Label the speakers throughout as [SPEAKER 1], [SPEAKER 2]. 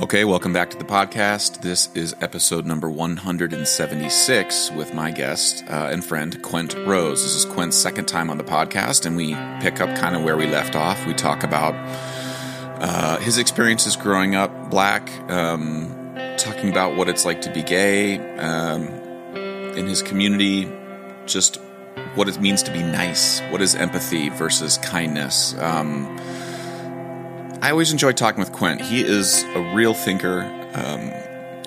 [SPEAKER 1] Okay, welcome back to the podcast. This is episode number 176 with my guest uh, and friend, Quint Rose. This is Quint's second time on the podcast, and we pick up kind of where we left off. We talk about uh, his experiences growing up black, um, talking about what it's like to be gay um, in his community, just what it means to be nice, what is empathy versus kindness. Um, I always enjoy talking with Quent. He is a real thinker. Um,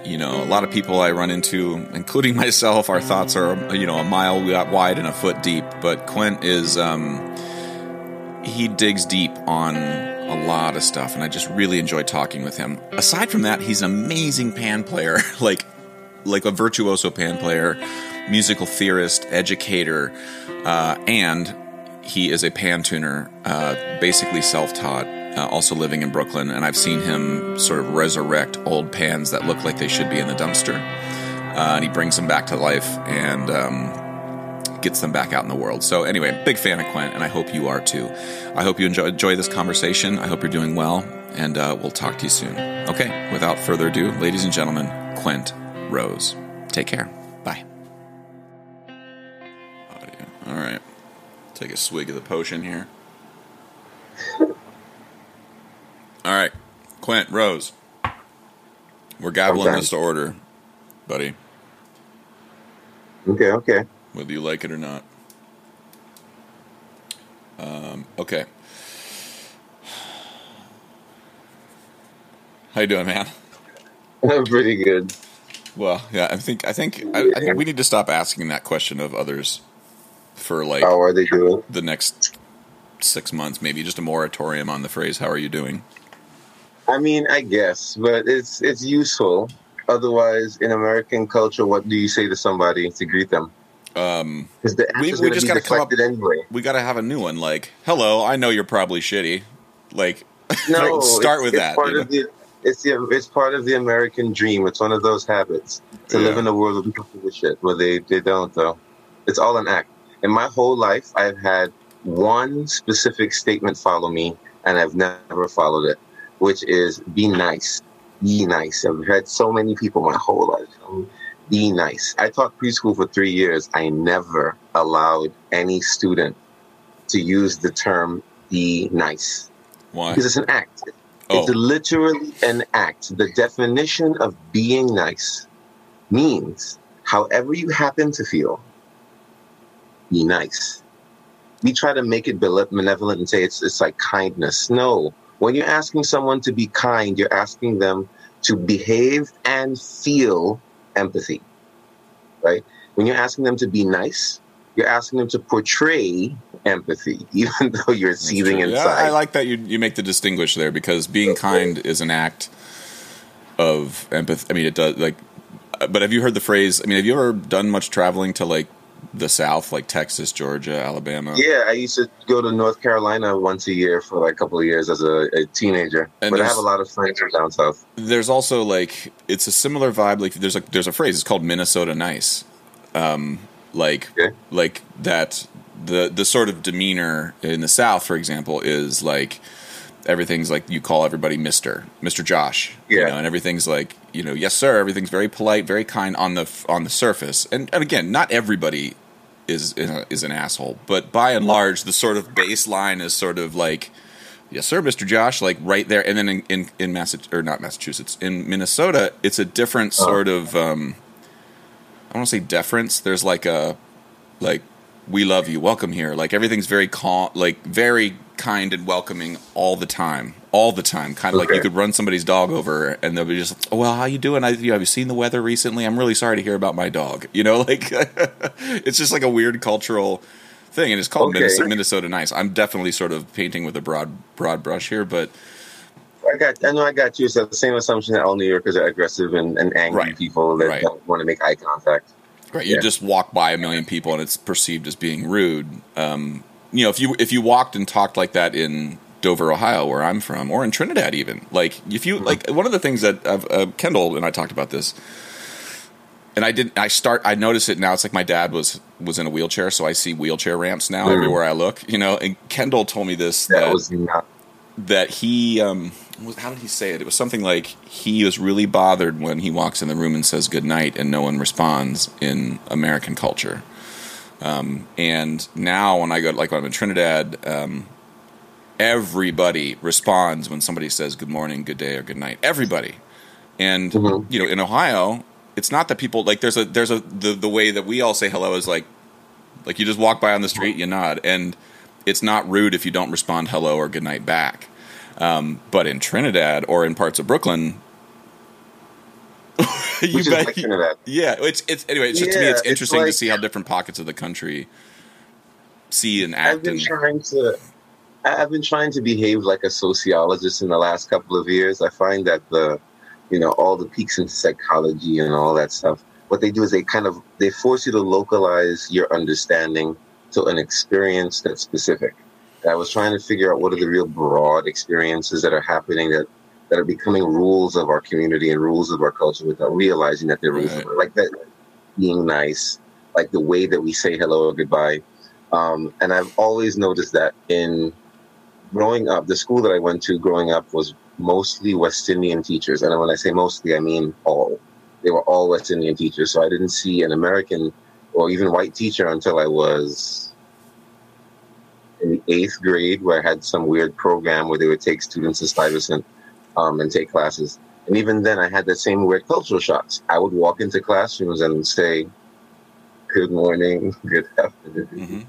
[SPEAKER 1] you know, a lot of people I run into, including myself, our thoughts are you know a mile wide and a foot deep. But Quent is um, he digs deep on a lot of stuff, and I just really enjoy talking with him. Aside from that, he's an amazing pan player, like like a virtuoso pan player, musical theorist, educator, uh, and he is a pan tuner, uh, basically self taught uh, also living in Brooklyn, and I've seen him sort of resurrect old pans that look like they should be in the dumpster. Uh, and he brings them back to life and um, gets them back out in the world. So, anyway, big fan of Quent, and I hope you are too. I hope you enjoy, enjoy this conversation. I hope you're doing well, and uh, we'll talk to you soon. Okay, without further ado, ladies and gentlemen, Quent Rose. Take care. Bye. All right. Take a swig of the potion here. All right, Quent Rose. We're gabbling
[SPEAKER 2] Okay.
[SPEAKER 1] this to order, buddy,
[SPEAKER 2] Okay, okay.
[SPEAKER 1] whether you like it or not. Um, okay. How you doing, man?
[SPEAKER 2] I'm pretty good.
[SPEAKER 1] Well, yeah, I think I think I, I think we need to stop asking that question of others for like
[SPEAKER 2] How are they doing?
[SPEAKER 1] the next six months, maybe just a moratorium on the phrase "How are you doing?"
[SPEAKER 2] I mean, I guess, but it's it's useful. Otherwise, in American culture, what do you say to somebody to greet them?
[SPEAKER 1] Um,
[SPEAKER 2] the
[SPEAKER 1] We- we just gotta come up-
[SPEAKER 2] anyway.
[SPEAKER 1] we got to have a new one. Like, "Hello, I know you're probably shitty." Like,
[SPEAKER 2] No,
[SPEAKER 1] start with
[SPEAKER 2] it's
[SPEAKER 1] that.
[SPEAKER 2] Part
[SPEAKER 1] know?
[SPEAKER 2] the, it's the it's part of the American dream. It's one of those habits to live in a world of people with shit. Well, they they don't though. It's all an act. In my whole life, I've had one specific statement follow me, and I've never followed it, which is be nice. Be nice. I've had so many people my whole life. um, Be nice. I taught preschool for three years. I never allowed any student to use the term be nice
[SPEAKER 1] Why?
[SPEAKER 2] because it's an act.
[SPEAKER 1] Oh,
[SPEAKER 2] It's literally an act. The definition of being nice means however you happen to feel, be nice. We try to make it benevolent and say it's, it's like kindness. No. When you're asking someone to be kind, you're asking them to behave and feel empathy, right? When you're asking them to be nice, you're asking them to portray empathy, even though you're seething inside.
[SPEAKER 1] Yeah, I like that you you make the distinguish there because being kind is an act of empathy. I mean, it does like. But have you heard the phrase? I mean, have you ever done much traveling to like the South, like Texas, Georgia, Alabama?
[SPEAKER 2] Yeah, I used to go to North Carolina once a year for like a couple of years as a, a teenager.
[SPEAKER 1] And
[SPEAKER 2] but I have a lot of friends from down south.
[SPEAKER 1] there's also like it's a similar vibe. Like there's a there's a phrase. It's called Minnesota nice. Um, like
[SPEAKER 2] Okay.
[SPEAKER 1] like that the the sort of demeanor in the South, for example, is like everything's like you call everybody Mister Mister Josh. You
[SPEAKER 2] Yeah.
[SPEAKER 1] know, and everything's like you know yes sir. Everything's very polite, very kind on the on the surface. And and again, not everybody is is an asshole, but by and large, the sort of baseline is sort of like yes sir mr josh like right there and then in in, in massachusetts or not massachusetts in minnesota it's a different sort of um i don't want to say deference there's like a like we love you welcome here like everything's very calm like very kind and welcoming all the time all the time kind of like you could run somebody's dog over and they'll be just oh well how you doing I, you know, have you seen the weather recently i'm really sorry to hear about my dog you know like it's just like a weird cultural thing and it's called
[SPEAKER 2] Okay.
[SPEAKER 1] minnesota, minnesota nice i'm definitely sort of painting with a broad broad brush here but
[SPEAKER 2] I got, I know I got you. It's the same assumption that all New Yorkers are aggressive and, and angry
[SPEAKER 1] Right.
[SPEAKER 2] people that
[SPEAKER 1] Right.
[SPEAKER 2] don't want to make eye contact.
[SPEAKER 1] Right, you
[SPEAKER 2] Yeah.
[SPEAKER 1] just walk by a million people and it's perceived as being rude. Um, you know, if you if you walked and talked like that in Dover, Ohio, where I'm from, or in Trinidad, even like if you like one of the things that I've, uh, Kendall and I talked about this, and I didn't. I start. I notice it now. It's like my dad was was in a wheelchair, so I see wheelchair ramps now
[SPEAKER 2] Mm.
[SPEAKER 1] everywhere I look. You know, and Kendall told me this
[SPEAKER 2] That
[SPEAKER 1] that
[SPEAKER 2] was not.
[SPEAKER 1] that he um how did he say it? It was something like he was really bothered when he walks in the room and says good night and no one responds in American culture. Um, and now when I go, like when I'm in Trinidad, um, everybody responds when somebody says good morning, good day, or good night. Everybody. And mm-hmm. you know, in Ohio, it's not that people like there's a there's a the the way that we all say hello is like like you just walk by on the street, you nod, and it's not rude if you don't respond hello or good night back. Um, but in Trinidad or in parts of Brooklyn,
[SPEAKER 2] you bet,
[SPEAKER 1] yeah, it's it's anyway. It's just yeah, to me, it's interesting it's like, to see how different pockets of the country see and act.
[SPEAKER 2] I've been
[SPEAKER 1] and,
[SPEAKER 2] trying to, I've been trying to behave like a sociologist in the last couple of years. I find that the, you know, all the peaks in psychology and all that stuff. What they do is they kind of they force you to localize your understanding to an experience that's specific. I was trying to figure out what are the real broad experiences that are happening that that are becoming rules of our community and rules of our culture without realizing that they're rules. Right. Like that being nice, like the way that we say hello or goodbye. Um, and I've always noticed that in growing up, the school that I went to growing up was mostly West Indian teachers. And when I say mostly, I mean all. They were all West Indian teachers. So I didn't see an American or even white teacher until I was in the eighth grade, where I had some weird program where they would take students to Stuyvesant um, and take classes. And even then, I had the same weird cultural shocks. I would walk into classrooms and say, "Good morning, good afternoon," mm-hmm.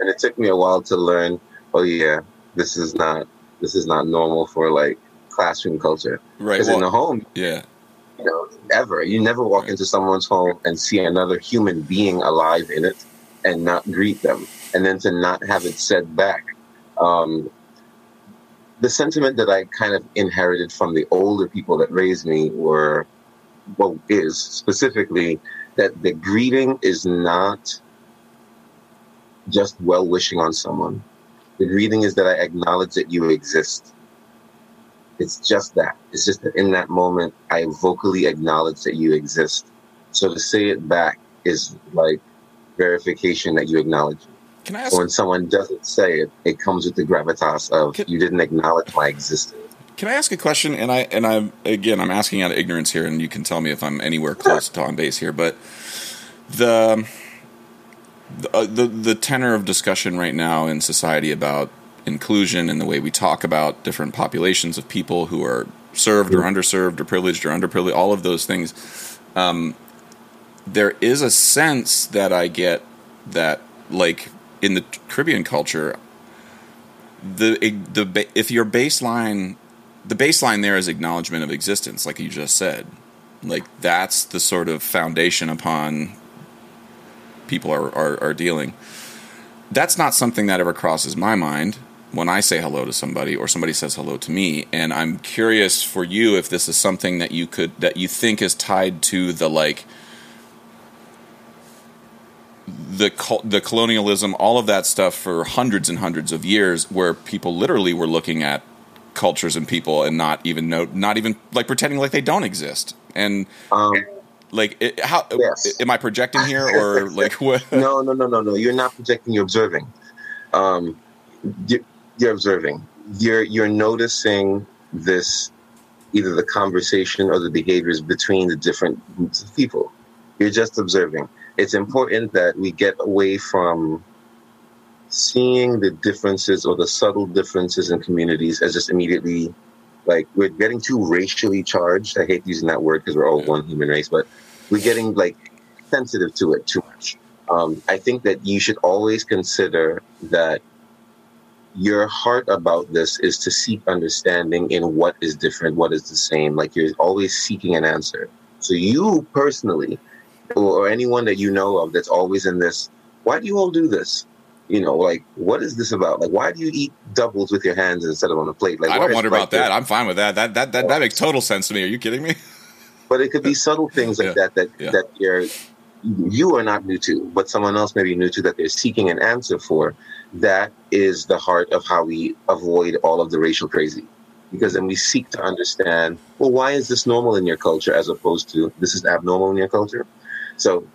[SPEAKER 2] and it took me a while to learn. Oh yeah, this is not this is not normal for like classroom culture.
[SPEAKER 1] Right.
[SPEAKER 2] Because well, in the home,
[SPEAKER 1] yeah,
[SPEAKER 2] you know, ever you never walk right. into someone's home and see another human being alive in it and not greet them, and then to not have it said back. Um, the sentiment that I kind of inherited from the older people that raised me were, well, is specifically that the greeting is not just well wishing on someone. The greeting is that I acknowledge that you exist. It's just that. It's just that in that moment, I vocally acknowledge that you exist. So to say it back is like verification that you acknowledge can I ask? When someone doesn't say it, it comes with the gravitas of can, you didn't acknowledge my existence.
[SPEAKER 1] Can I ask a question? And I and I again, I'm asking out of ignorance here, and you can tell me if I'm anywhere close to on base here. But the the, uh, the the tenor of discussion right now in society about inclusion and the way we talk about different populations of people who are served or underserved or privileged or underprivileged, all of those things. Um, there is a sense that I get that like in the Caribbean culture, the the if your baseline, the baseline there is acknowledgement of existence, like you just said, like that's the sort of foundation upon people are, are, are dealing. That's not something that ever crosses my mind when I say hello to somebody or somebody says hello to me. And I'm curious for you if this is something that you could that you think is tied to the like the the colonialism, all of that stuff for hundreds and hundreds of years, where people literally were looking at cultures and people and not even know, not even like pretending like they don't exist, and um, like it, how yes. am I projecting here or like what?
[SPEAKER 2] no, no, no, no, no. You're not projecting. You're observing. Um, you're, you're observing. You're you're noticing this either the conversation or the behaviors between the different groups of people. You're just observing it's important that we get away from seeing the differences or the subtle differences in communities as just immediately like we're getting too racially charged. I hate using that word because we're all one human race, but we're getting like sensitive to it too much. Um, I think that you should always consider that your heart about this is to seek understanding in what is different, what is the same. Like you're always seeking an answer. So you personally or anyone that you know of that's always in this, why do you all do this? You know, like what is this about? Like why do you eat doubles with your hands instead of on a plate? Like
[SPEAKER 1] I don't wonder about that. I'm fine with that. That that that, that makes total sense to me. Are you kidding me?
[SPEAKER 2] But it could be subtle things like yeah. that that yeah. that you're you are not new to, but someone else may be new to that they're seeking an answer for. That is the heart of how we avoid all of the racial crazy. Because then we seek to understand, well, why is this normal in your culture as opposed to this is abnormal in your culture? So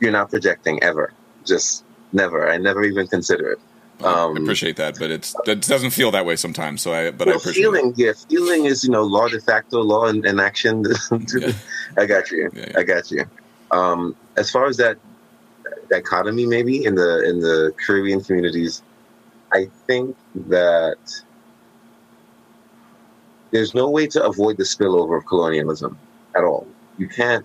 [SPEAKER 2] you're not projecting ever. Just never. I never even consider it.
[SPEAKER 1] Um, I appreciate that, but it's it doesn't feel that way sometimes. So I, but well, I appreciate
[SPEAKER 2] feeling.
[SPEAKER 1] It.
[SPEAKER 2] Yeah, feeling is you know law de facto, law in, in action. yeah. I got you. Yeah, yeah. I got you. Um, as far as that dichotomy, maybe in the in the Caribbean communities, I think that there's no way to avoid the spillover of colonialism at all. You can't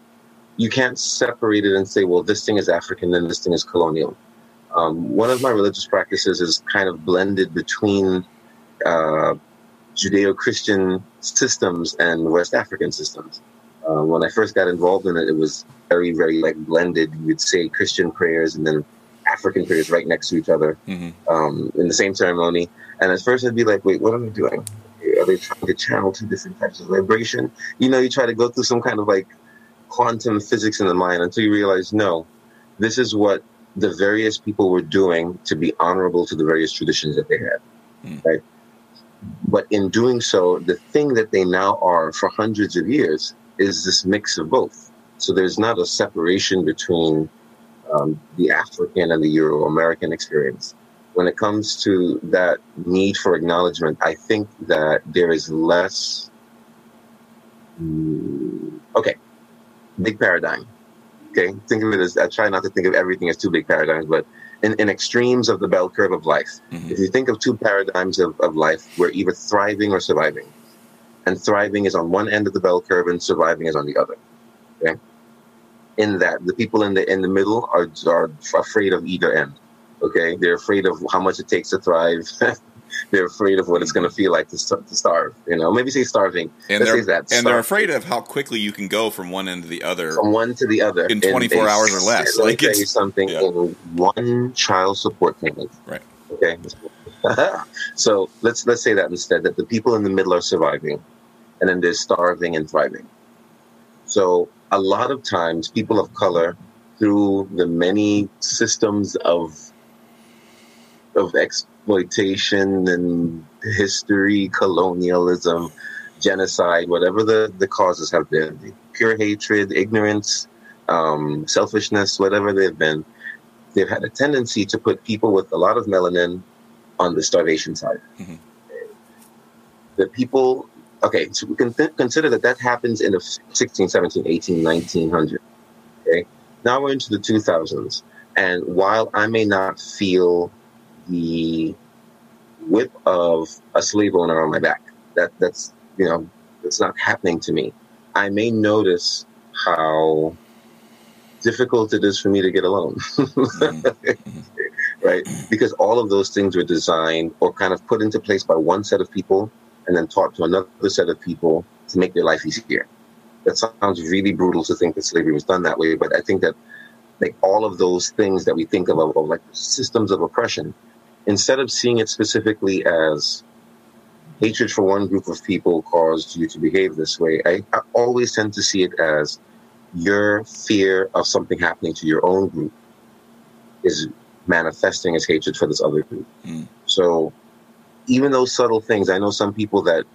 [SPEAKER 2] you can't separate it and say, well, this thing is African and this thing is colonial. Um, one of my religious practices is kind of blended between uh, Judeo-Christian systems and West African systems. Uh, when I first got involved in it, it was very, very like blended. You would say Christian prayers and then African prayers right next to each other mm-hmm. um, in the same ceremony. And at first, I'd be like, "Wait, what am I doing? Are they trying to channel two different types of vibration?" You know, you try to go through some kind of like quantum physics in the mind until you realize, no, this is what the various people were doing to be honorable to the various traditions that they had, mm. right? But in doing so, the thing that they now are for hundreds of years is this mix of both. So there's not a separation between um, the African and the Euro American experience. When it comes to that need for acknowledgement, I think that there is less. Mm, big paradigm. Okay, think of it as I try not to think of everything as two big paradigms, but in, in extremes of the bell curve of life. Mm-hmm. If you think of two paradigms of, of life, we're either thriving or surviving. And thriving is on one end of the bell curve and surviving is on the other. Okay? In that, the people in the in the middle are, are afraid of either end. Okay? They're afraid of how much it takes to thrive. they're afraid of what it's going to feel like to, to starve. You know, maybe say starving.
[SPEAKER 1] And Let's they're, that, and they're afraid of how quickly you can go from one end to the other,
[SPEAKER 2] from one to the other
[SPEAKER 1] in 24 hours or less.
[SPEAKER 2] Like tell you something: yeah. in one child support payment.
[SPEAKER 1] Right.
[SPEAKER 2] Okay. so let's let's say that instead that the people in the middle are surviving, and then they're starving and thriving. So a lot of times, people of color, through the many systems of of ex- exploitation and history, colonialism, genocide, whatever the, the causes have been, pure hatred, ignorance, um, selfishness, whatever they've been, they've had a tendency to put people with a lot of melanin on the starvation side. Mm-hmm. The people, okay, so we can th- consider that that happens in the 16, 17, 18, 1900. Okay. Now we're into the 2000s. And while I may not feel the whip of a slave owner on my back. That that's you know it's not happening to me. I may notice how difficult it is for me to get alone. right? Because all of those things were designed or kind of put into place by one set of people and then taught to another set of people to make their life easier. That sounds really brutal to think that slavery was done that way, but I think that like all of those things that we think of, of like systems of oppression instead of seeing it specifically as hatred for one group of people caused you to behave this way, I, I always tend to see it as your fear of something happening to your own group is manifesting as hatred for this other group. Mm. So even those subtle things, I know some people that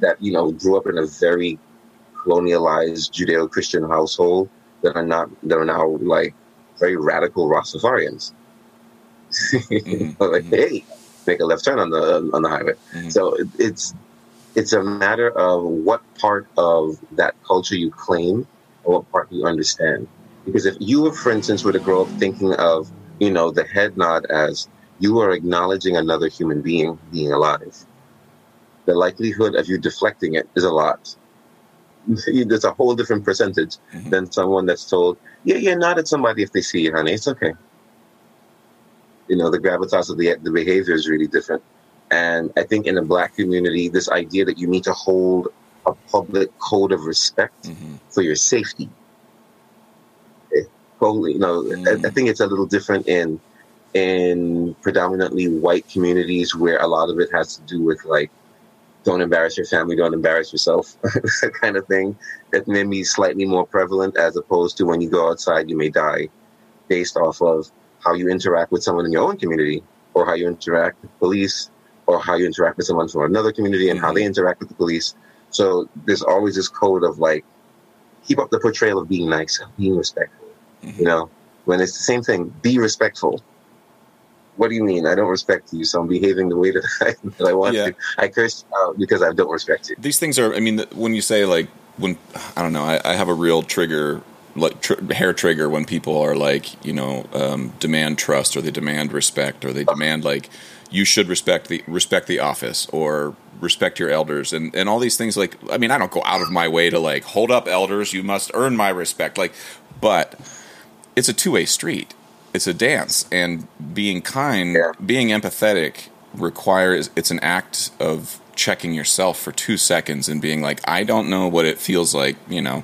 [SPEAKER 2] that you know grew up in a very colonialized Judeo-Christian household that are not that are now like very radical Rastafarians mm-hmm. like, hey, make a left turn on the on the highway. Mm-hmm. So it's it's a matter of what part of that culture you claim or what part you understand. Because if you, were, for instance, were to grow up thinking of you know the head nod as you are acknowledging another human being being alive, the likelihood of you deflecting it is a lot. There's a whole different percentage mm-hmm. than someone that's told, "Yeah, yeah, nod at somebody if they see you, honey. It's okay." You know, the gravitas of the, the behavior is really different. And I think in the black community, this idea that you need to hold a public code of respect mm-hmm. for your safety. totally, you know, mm-hmm. I, I, think it's a little different in in predominantly white communities where a lot of it has to do with like don't embarrass your family, don't embarrass yourself, that kind of thing. That may be slightly more prevalent as opposed to when you go outside, you may die based off of how you interact with someone in your own community or how you interact with police or how you interact with someone from another community and mm-hmm. how they interact with the police. So there's always this code of like, keep up the portrayal of being nice, being respectful. Mm-hmm. You know, when it's the same thing, be respectful. what do you mean? I don't respect you, so I'm behaving the way that I, that I want
[SPEAKER 1] Yeah.
[SPEAKER 2] to. I curse you out because I don't respect you.
[SPEAKER 1] these things are i mean when you say like when i don't know i, I have a real trigger like tr- hair trigger when people are like you know um, demand trust or they demand respect or they demand like you should respect the respect the office or respect your elders and and all these things like i mean i don't go out of my way to like hold up elders you must earn my respect like but it's a two-way street it's a dance and being kind
[SPEAKER 2] Yeah.
[SPEAKER 1] being empathetic requires it's an act of checking yourself for two seconds and being like i don't know what it feels like you know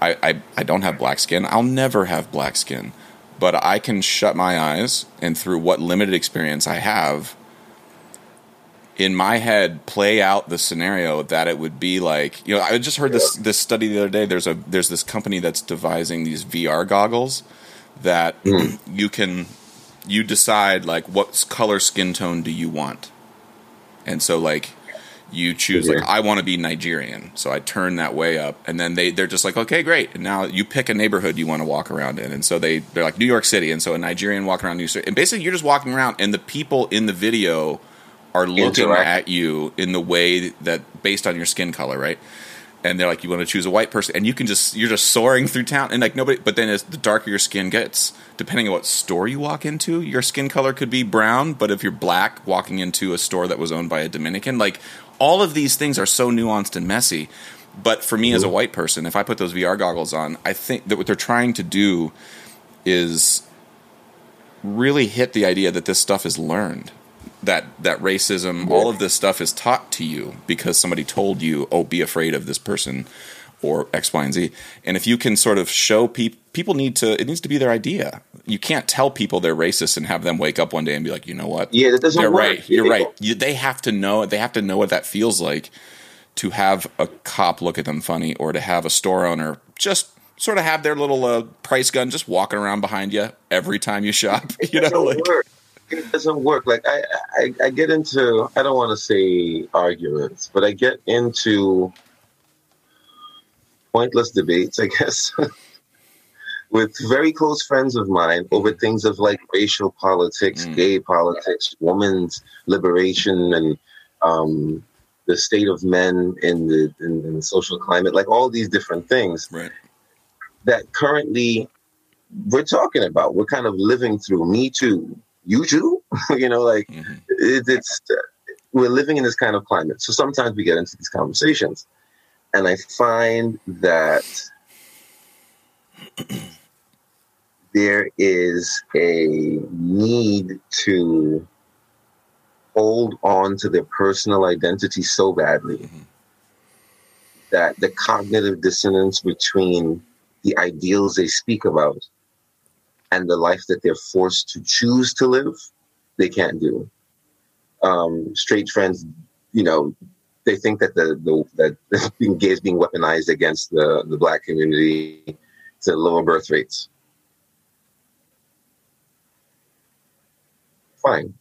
[SPEAKER 1] I, I, I don't have black skin. I'll never have black skin. But i can shut my eyes and through what limited experience i have in my head play out the scenario that it would be like you know i just heard this this study the other day. There's a there's this company that's devising these vr goggles that hmm. you can you decide like what color skin tone do you want. And so like you choose like i want to be nigerian. So i turn that way up and then they they're just like okay great. And now you pick a neighborhood you want to walk around in. And so they they're like new york city. And so a nigerian walking around new york city and basically you're just walking around and the people in the video are looking
[SPEAKER 2] Interact.
[SPEAKER 1] at you in the way that based on your skin color right? And they're like you want to choose a white person and you can just you're just soaring through town and like nobody but then as the darker your skin gets depending on what store you walk into your skin color could be brown but if you're black walking into a store that was owned by a dominican like all of these things are so nuanced and messy but for me as a mm-hmm. white person if i put those vr goggles on i think that what they're trying to do is really hit the idea that this stuff is learned that that racism all of this stuff is taught to you because somebody told you oh be afraid of this person or x y and z and if you can sort of show people people need to it needs to be their idea you can't tell people they're racist and have them wake up one day and be like you know what
[SPEAKER 2] Yeah, that doesn't
[SPEAKER 1] they're
[SPEAKER 2] work.
[SPEAKER 1] right you're
[SPEAKER 2] It-
[SPEAKER 1] right you, they have to know they have to know what that feels like to have a cop look at them funny or to have a store owner just sort of have their little uh, price gun just walking around behind you every time you shop you know
[SPEAKER 2] doesn't
[SPEAKER 1] like
[SPEAKER 2] work. It doesn't work. Like I, I, I get into. I don't want to say arguments, but I get into pointless debates. I guess with very close friends of mine over things of like racial politics,
[SPEAKER 1] Mm.
[SPEAKER 2] gay politics, women's liberation, and um, the state of men in the in, in the social climate. Like all these different things
[SPEAKER 1] right
[SPEAKER 2] that currently we're talking about. We're kind of living through. Me too. You too. you know, like
[SPEAKER 1] hmm
[SPEAKER 2] it, it's we're living in this kind of climate. So sometimes we get into these conversations, and I find that there is a need to hold on to their personal identity so badly
[SPEAKER 1] Mhm.
[SPEAKER 2] that the cognitive dissonance between the ideals they speak about and the life that they're forced to choose to live, they can't do. Um, straight friends, you know, they think that the, the that being gay is being weaponized against the, the black community to lower birth rates. Fine.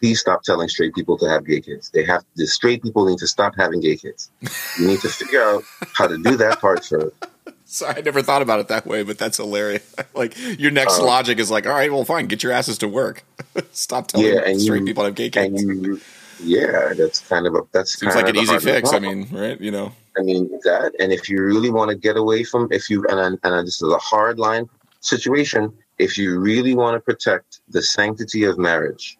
[SPEAKER 2] Please stop telling straight people to have gay kids. They have the straight people need to stop having gay kids. You need to figure out how to do that part first.
[SPEAKER 1] Sorry, I never thought about it that way, but that's hilarious. like your next
[SPEAKER 2] Um,
[SPEAKER 1] logic is like, all right, well, fine, get your asses to work. Stop telling
[SPEAKER 2] Yeah,
[SPEAKER 1] straight
[SPEAKER 2] you-
[SPEAKER 1] people to have gay
[SPEAKER 2] And
[SPEAKER 1] kids.
[SPEAKER 2] you, yeah, that's kind of a that's
[SPEAKER 1] Seems like an easy fix. I mean, right? You know,
[SPEAKER 2] I mean that, and if you really want to get away from, if you and I- and I- this is a hard line situation, if you really want to protect the sanctity of marriage,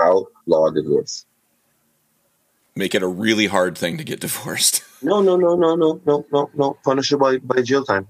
[SPEAKER 2] outlaw divorce.
[SPEAKER 1] make it a really hard thing to get divorced.
[SPEAKER 2] No, no, no, no, no, no, no, no. Punishable by, by jail time.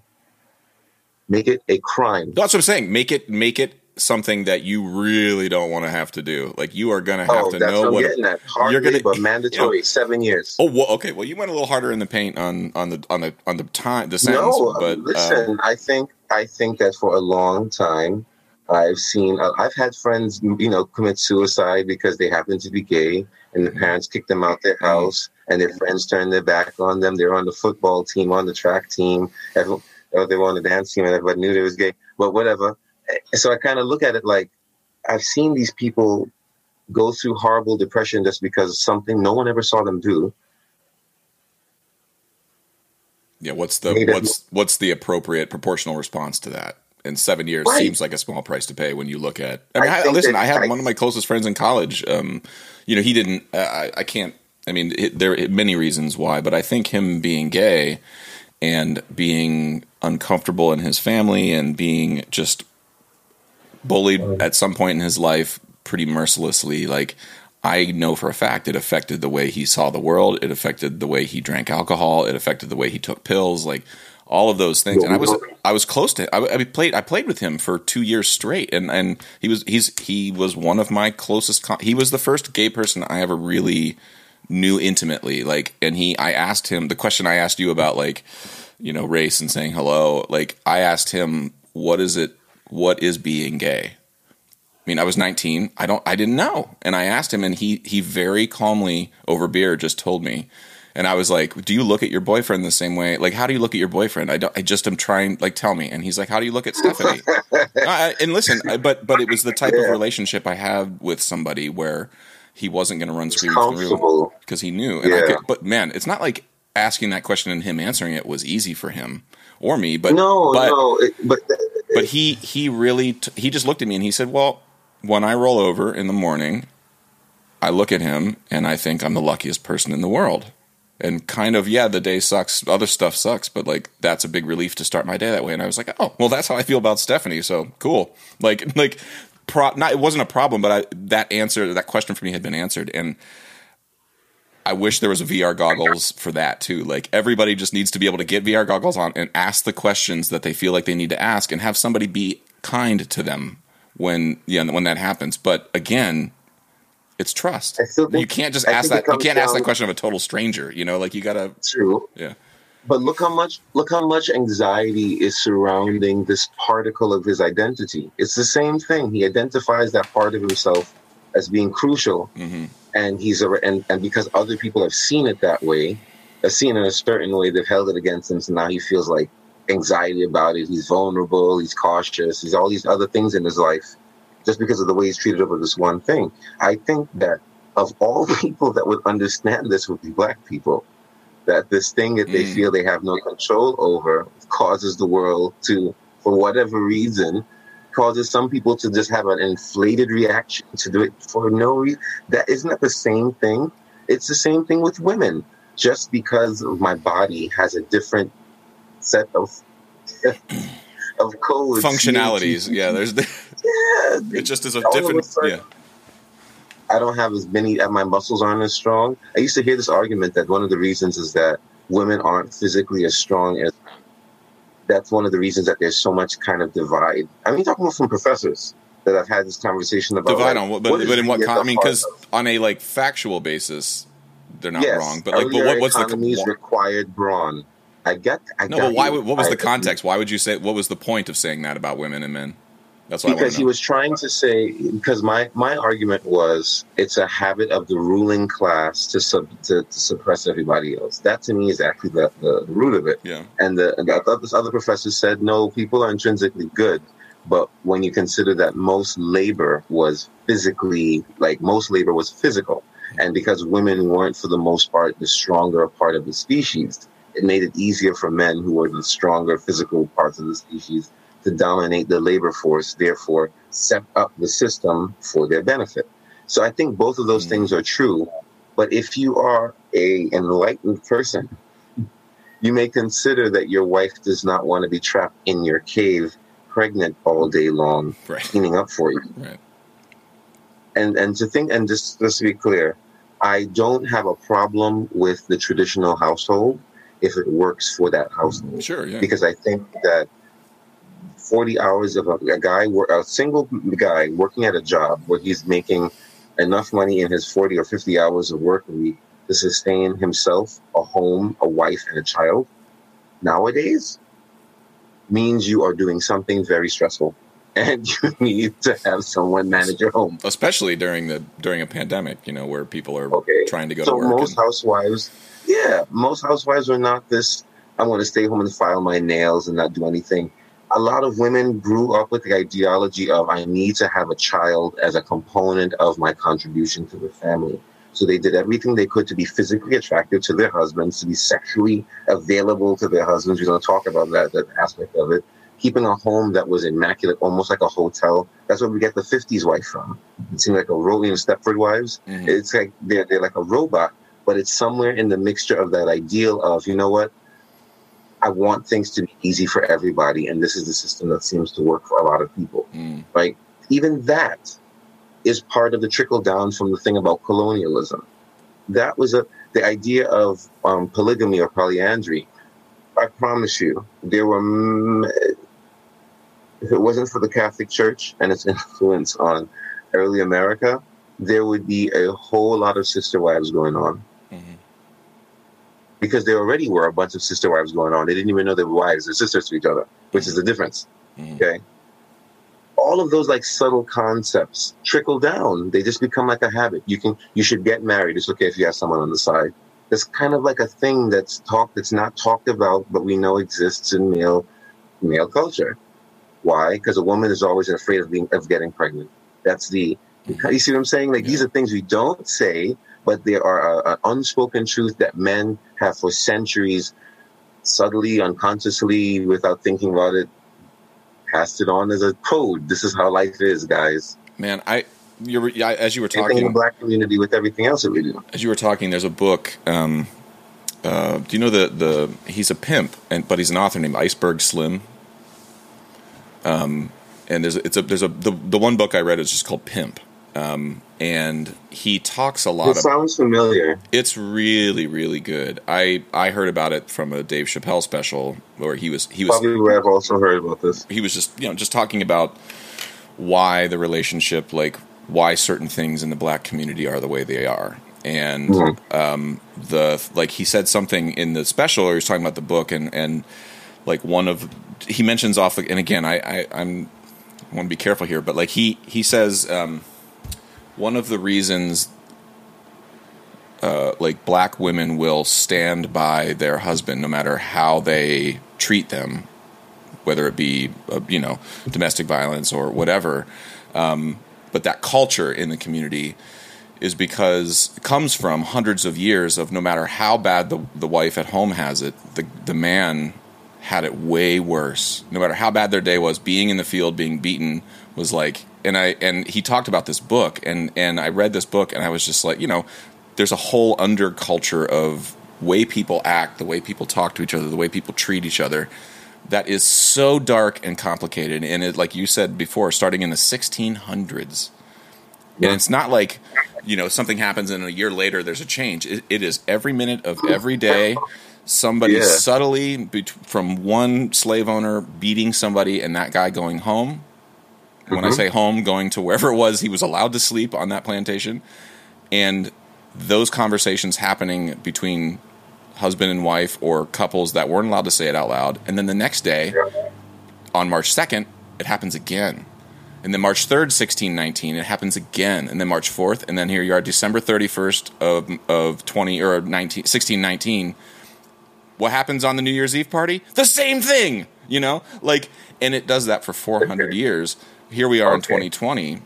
[SPEAKER 2] Make it a crime.
[SPEAKER 1] That's what I'm saying. Make it make it something that you really don't want to have to do. Like you are going to have
[SPEAKER 2] oh,
[SPEAKER 1] to know
[SPEAKER 2] what
[SPEAKER 1] what.
[SPEAKER 2] getting at. Hard
[SPEAKER 1] you're gonna-
[SPEAKER 2] labor,
[SPEAKER 1] you
[SPEAKER 2] mandatory, seven years.
[SPEAKER 1] Oh, well, okay. Well, you went a little harder in the paint on on the on the on the time the sentence,
[SPEAKER 2] no,
[SPEAKER 1] but
[SPEAKER 2] listen.
[SPEAKER 1] um,
[SPEAKER 2] I think I think that for a long time, I've seen. uh, I've had friends, you know, commit suicide because they happen to be gay, and the
[SPEAKER 1] Mhm.
[SPEAKER 2] parents kicked them out their house, and their friends turned their back on them. They're on the football team, on the track team, everyone, or they were on the dance team, and everybody knew they was gay. But whatever. So I kind of look at it like I've seen these people go through horrible depression just because of something no one ever saw them do.
[SPEAKER 1] yeah. What's the what's what's the appropriate proportional response to that? and seven years
[SPEAKER 2] Right.
[SPEAKER 1] seems like a small price to pay when you look at. I mean,
[SPEAKER 2] I
[SPEAKER 1] I listen, I had
[SPEAKER 2] I-
[SPEAKER 1] one of my closest friends in college. Um, you know, he didn't. Uh, I, I can't. I mean, it, there are many reasons why, but I think him being gay and being uncomfortable in his family and being just bullied at some point in his life pretty mercilessly, like. I know for a fact it affected the way he saw the world. It affected the way he drank alcohol. It affected the way he took pills. Like all of those things. And I was I was close to. I, I played I played with him for two years straight, and and he was he's he was one of my closest. Con- he was the first gay person I ever really knew intimately. Like, and he I asked him the question I asked you about like you know race and saying hello. Like I asked him what is it what is being gay I mean, I was 19. I don't. I didn't know, and I asked him, and he he very calmly over beer just told me, and I was like, "Do you look at your boyfriend the same way? Like, how do you look at your boyfriend? I don't. I just am trying. Like, tell me." And he's like, "How do you look at Stephanie?" I, and listen, I, but but it was the type of relationship I had with somebody where he wasn't going to run screaming through the room
[SPEAKER 2] comfortable.
[SPEAKER 1] because he knew. And I
[SPEAKER 2] Yeah.
[SPEAKER 1] could, but man, it's not like asking that question and him answering it was easy for him or me. But
[SPEAKER 2] no,
[SPEAKER 1] but,
[SPEAKER 2] no, it, but
[SPEAKER 1] but he he really t- he just looked at me and he said, "Well, when I roll over in the morning, I look at him and I think I'm the luckiest person in the world." And kind of, yeah, the day sucks. Other stuff sucks, but like that's a big relief to start my day that way. And I was like, oh, well, that's how I feel about Stephanie. So cool. Like, like, pro- not it wasn't a problem, but I that answer, that question for me had been answered. And I wish there was a VR goggles for that too. Like everybody just needs to be able to get VR goggles on and ask the questions that they feel like they need to ask, and have somebody be kind to them when yeah when that happens. But again, it's trust.
[SPEAKER 2] Think-
[SPEAKER 1] you can't just ask that. You can't ask that question of a total stranger. You know, like you gotta
[SPEAKER 2] true.
[SPEAKER 1] yeah.
[SPEAKER 2] But look how much look how much anxiety is surrounding this particle of his identity. It's the same thing. He identifies that part of himself as being crucial,
[SPEAKER 1] hmm
[SPEAKER 2] and he's a, and and because other people have seen it that way, have seen it in a certain way, they've held it against him. So now he feels like anxiety about it. He's vulnerable. He's cautious. He's all these other things in his life, just because of the way he's treated over this one thing. I think that of all people that would understand this would be black people. That this thing that they
[SPEAKER 1] Mm.
[SPEAKER 2] feel they have no control over causes the world to, for whatever reason, causes some people to just have an inflated reaction to do it for no reason. That isn't that the same thing? It's the same thing with women. Just because my body has a different set of of codes,
[SPEAKER 1] Functionalities. Yeah, there's the,
[SPEAKER 2] Yeah,
[SPEAKER 1] it just is a
[SPEAKER 2] a
[SPEAKER 1] different.
[SPEAKER 2] sudden-
[SPEAKER 1] Yeah,
[SPEAKER 2] I don't have as many, uh, my muscles aren't as strong. I used to hear this argument that one of the reasons is that women aren't physically as strong as. That's one of the reasons that there's so much kind of divide. I mean, talking about some professors that I've had this conversation about.
[SPEAKER 1] divide
[SPEAKER 2] like,
[SPEAKER 1] on what, but,
[SPEAKER 2] is
[SPEAKER 1] but in what? Con- I mean, because on a like factual basis, they're not
[SPEAKER 2] yes,
[SPEAKER 1] wrong. But like, but what, what's the
[SPEAKER 2] required brawn? I get. I
[SPEAKER 1] no? But why? What was
[SPEAKER 2] I
[SPEAKER 1] the
[SPEAKER 2] agree.
[SPEAKER 1] context? Why would you say? What was the point of saying that about women and men? That's
[SPEAKER 2] because he was trying to say because my my argument was it's a habit of the ruling class to sub to, to suppress everybody else. That to me is actually the, the root of it.
[SPEAKER 1] Yeah,
[SPEAKER 2] and the and the, this other professor said no people are intrinsically good but when you consider that most labor was physically like most labor was physical and because women weren't for the most part the stronger part of the species it made it easier for men who were the stronger physical parts of the species to dominate the labor force, therefore set up the system for their benefit. So I think both of those
[SPEAKER 1] Mm.
[SPEAKER 2] things are true. But if you are a enlightened person, you may consider that your wife does not want to be trapped in your cave, pregnant all day long,
[SPEAKER 1] right,
[SPEAKER 2] cleaning up for you.
[SPEAKER 1] right.
[SPEAKER 2] And and to think and just just to be clear, I don't have a problem with the traditional household if it works for that household
[SPEAKER 1] Sure, yeah.
[SPEAKER 2] because I think that 40 hours of a, a guy, a single guy working at a job where he's making enough money in his 40 or 50 hours of work a week to sustain himself, a home, a wife, and a child nowadays means you are doing something very stressful and you need to have someone manage your home.
[SPEAKER 1] Especially during the during a pandemic, you know, where people are
[SPEAKER 2] Okay.
[SPEAKER 1] trying to go
[SPEAKER 2] so
[SPEAKER 1] to work.
[SPEAKER 2] most
[SPEAKER 1] and-
[SPEAKER 2] housewives, yeah, most housewives are not this. I want to stay home and file my nails and not do anything. A lot of women grew up with the ideology of I need to have a child as a component of my contribution to the family. So they did everything they could to be physically attractive to their husbands, to be sexually available to their husbands. We're going to talk about that that aspect of it. keeping a home that was immaculate, almost like a hotel. That's where we get the '50s wife from. It seemed like a Rolling and Stepford wives.
[SPEAKER 1] Mhm.
[SPEAKER 2] It's like they're they're like a robot, but it's somewhere in the mixture of that ideal of you know what. I want things to be easy for everybody, and this is the system that seems to work for a lot of people.
[SPEAKER 1] Mm.
[SPEAKER 2] Right? Even that is part of the trickle down from the thing about colonialism. That was a the idea of um, polygamy or polyandry. I promise you, there were. m- If it wasn't for the Catholic Church and its influence on early America, there would be a whole lot of sister wives going on. Because there already were a bunch of sister wives going on. They didn't even know they were wives; they're sisters to each other, which is the difference.
[SPEAKER 1] Mhm.
[SPEAKER 2] Okay. All of those like subtle concepts trickle down. They just become like a habit. You can you should get married. It's okay if you have someone on the side. It's kind of like a thing that's talked that's not talked about, but we know exists in male male culture. Why? Because a woman is always afraid of being of getting pregnant. That's the you see what I'm saying? Like these are things we don't say, but there are an unspoken truth that men have for centuries, subtly, unconsciously, without thinking about it, passed it on as a code. This is how life is, guys.
[SPEAKER 1] Man, I you were yeah, as you were
[SPEAKER 2] talking in the black community with everything else that we do.
[SPEAKER 1] as you were talking. There's a book. Um, uh, do you know the the he's a pimp and but he's an author named Iceberg Slim. Um, and there's it's a there's a the the one book I read is just called Pimp. Um, and he talks a lot
[SPEAKER 2] It
[SPEAKER 1] about
[SPEAKER 2] sounds familiar.
[SPEAKER 1] It's really, really good. I I heard about it from a Dave Chappelle special where he was he was
[SPEAKER 2] Probably where I've also heard about this.
[SPEAKER 1] he was just you know just talking about why the relationship like why certain things in the black community are the way they are and
[SPEAKER 2] Mhm.
[SPEAKER 1] um, the like he said something in the special or he was talking about the book and and like one of he mentions off and again I, I I'm I want to be careful here but like he he says um, one of the reasons uh, like black women will stand by their husband no matter how they treat them whether it be uh, you know domestic violence or whatever um, but that culture in the community is because comes from hundreds of years of no matter how bad the, the wife at home has it the, the man had it way worse. No matter how bad their day was being in the field being beaten was like and i and he talked about this book and and i read this book and i was just like you know there's a whole underculture of way people act the way people talk to each other the way people treat each other that is so dark and complicated and it like you said before starting in the 1600s
[SPEAKER 2] Yeah.
[SPEAKER 1] and it's not like you know something happens and a year later there's a change it, it is every minute of every day somebody
[SPEAKER 2] Yeah.
[SPEAKER 1] subtly bet- from one slave owner beating somebody and that guy going home when i
[SPEAKER 2] Mhm.
[SPEAKER 1] say home going to wherever it was he was allowed to sleep on that plantation and those conversations happening between husband and wife or couples that weren't allowed to say it out loud and then the next day on march 2nd it happens again and then March 3rd, 1619, it happens again. And then March 4th, and then here you are, December 31st of, of 20 or 19, 1619. What happens on the New Year's Eve party? The same thing, you know? Like, and it does that for 400
[SPEAKER 2] Okay.
[SPEAKER 1] years. Here we are in 2020.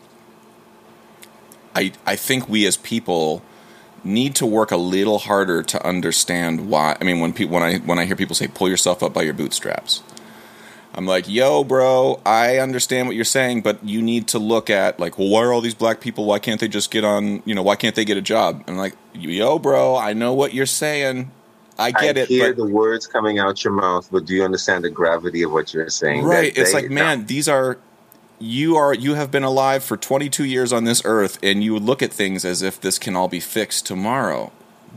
[SPEAKER 1] I, I think we as people need to work a little harder to understand why. I mean, when people when I when I hear people say pull yourself up by your bootstraps, I'm like, yo, bro, I understand what you're saying, but you need to look at like, well, why are all these black people? Why can't they just get on? You know, why can't they get a job? I'm like, yo, bro, I know what you're saying. I get
[SPEAKER 2] I
[SPEAKER 1] it,
[SPEAKER 2] hear
[SPEAKER 1] but
[SPEAKER 2] the words coming out your mouth, but do you understand the gravity of what you're saying?
[SPEAKER 1] right? It's like, man, these are you are you have been alive for 22 years on this earth, and you look at things as if this can all be fixed tomorrow.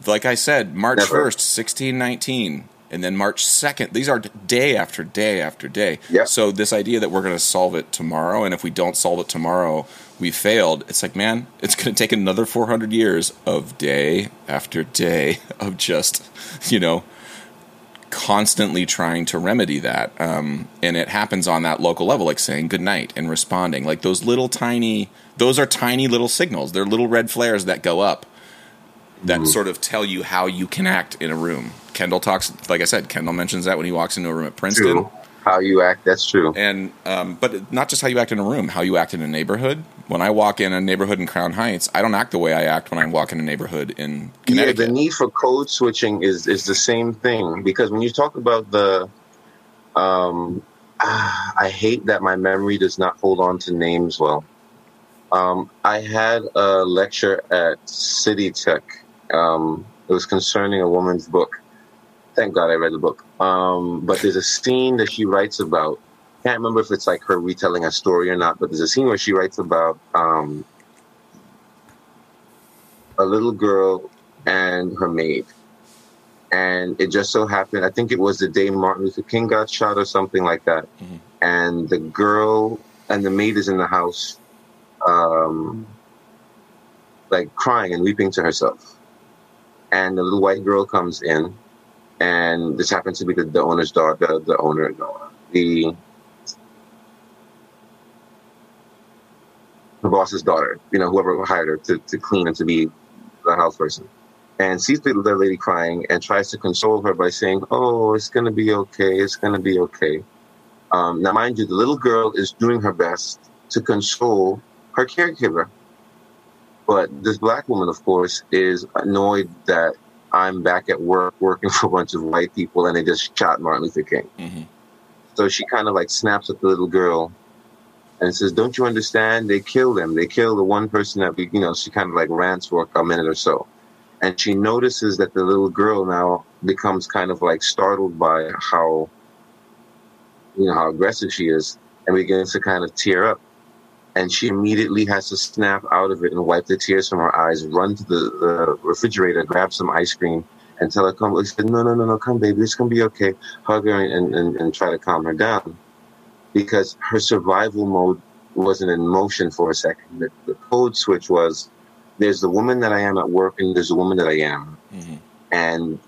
[SPEAKER 1] Like I said, March
[SPEAKER 2] Never.
[SPEAKER 1] 1st, 1619, and then March 2nd. These are day after day after day.
[SPEAKER 2] Yep.
[SPEAKER 1] So this idea that we're going to solve it tomorrow, and if we don't solve it tomorrow, we failed. It's like, man, it's going to take another 400 years of day after day of just, you know, constantly trying to remedy that. Um, and it happens on that local level, like saying goodnight and responding. Like those little tiny, those are tiny little signals. They're little red flares that go up that sort of tell you how you can act in a room. Kendall talks, like I said, Kendall mentions that when he walks into a room at Princeton.
[SPEAKER 2] How you act, that's true.
[SPEAKER 1] And um, but not just how you act in a room, how you act in a neighborhood. When I walk in a neighborhood in Crown Heights, I don't act the way I act when I walk in a neighborhood in
[SPEAKER 2] Yeah,
[SPEAKER 1] Connecticut.
[SPEAKER 2] the need for code switching is is the same thing because when you talk about the, um, ah, I hate that my memory does not hold on to names well. Um, I had a lecture at City Tech. Um, it was concerning a woman's book. Thank God I read the book. Um, but there's a scene that she writes about. Can't remember if it's like her retelling a story or not, but there's a scene where she writes about um, a little girl and her maid. And it just so happened, I think it was the day Martin Luther King got shot or something like that. Mm-hmm. And the girl and the maid is in the house, um, like crying and weeping to herself. And the little white girl comes in, and this happens to be the, the owner's daughter, the, owner, the the boss's daughter, you know, whoever hired her to, to clean and to be the house person and sees the, the lady crying and tries to console her by saying, "Oh, it's going to be okay. It's going to be okay." Um, now, mind you, the little girl is doing her best to console her caregiver, but this black woman, of course, is annoyed that I'm back at work working for a bunch of white people and they just shot Martin Luther King. Mm-hmm. So she kind of like snaps at the little girl and says, "Don't you understand? They killed him. They killed the one person that we, you know." She kind of like rants for a minute or so and she notices that the little girl now becomes kind of like startled by how you know how aggressive she is and begins to kind of tear up and she immediately has to snap out of it and wipe the tears from her eyes run to the, the refrigerator grab some ice cream and tell her come she said no no no no come baby it's gonna be okay hug her and, and, and try to calm her down because her survival mode wasn't in motion for a second the, the code switch was there's the woman that I am at work and there's the woman that I am. Mm-hmm. And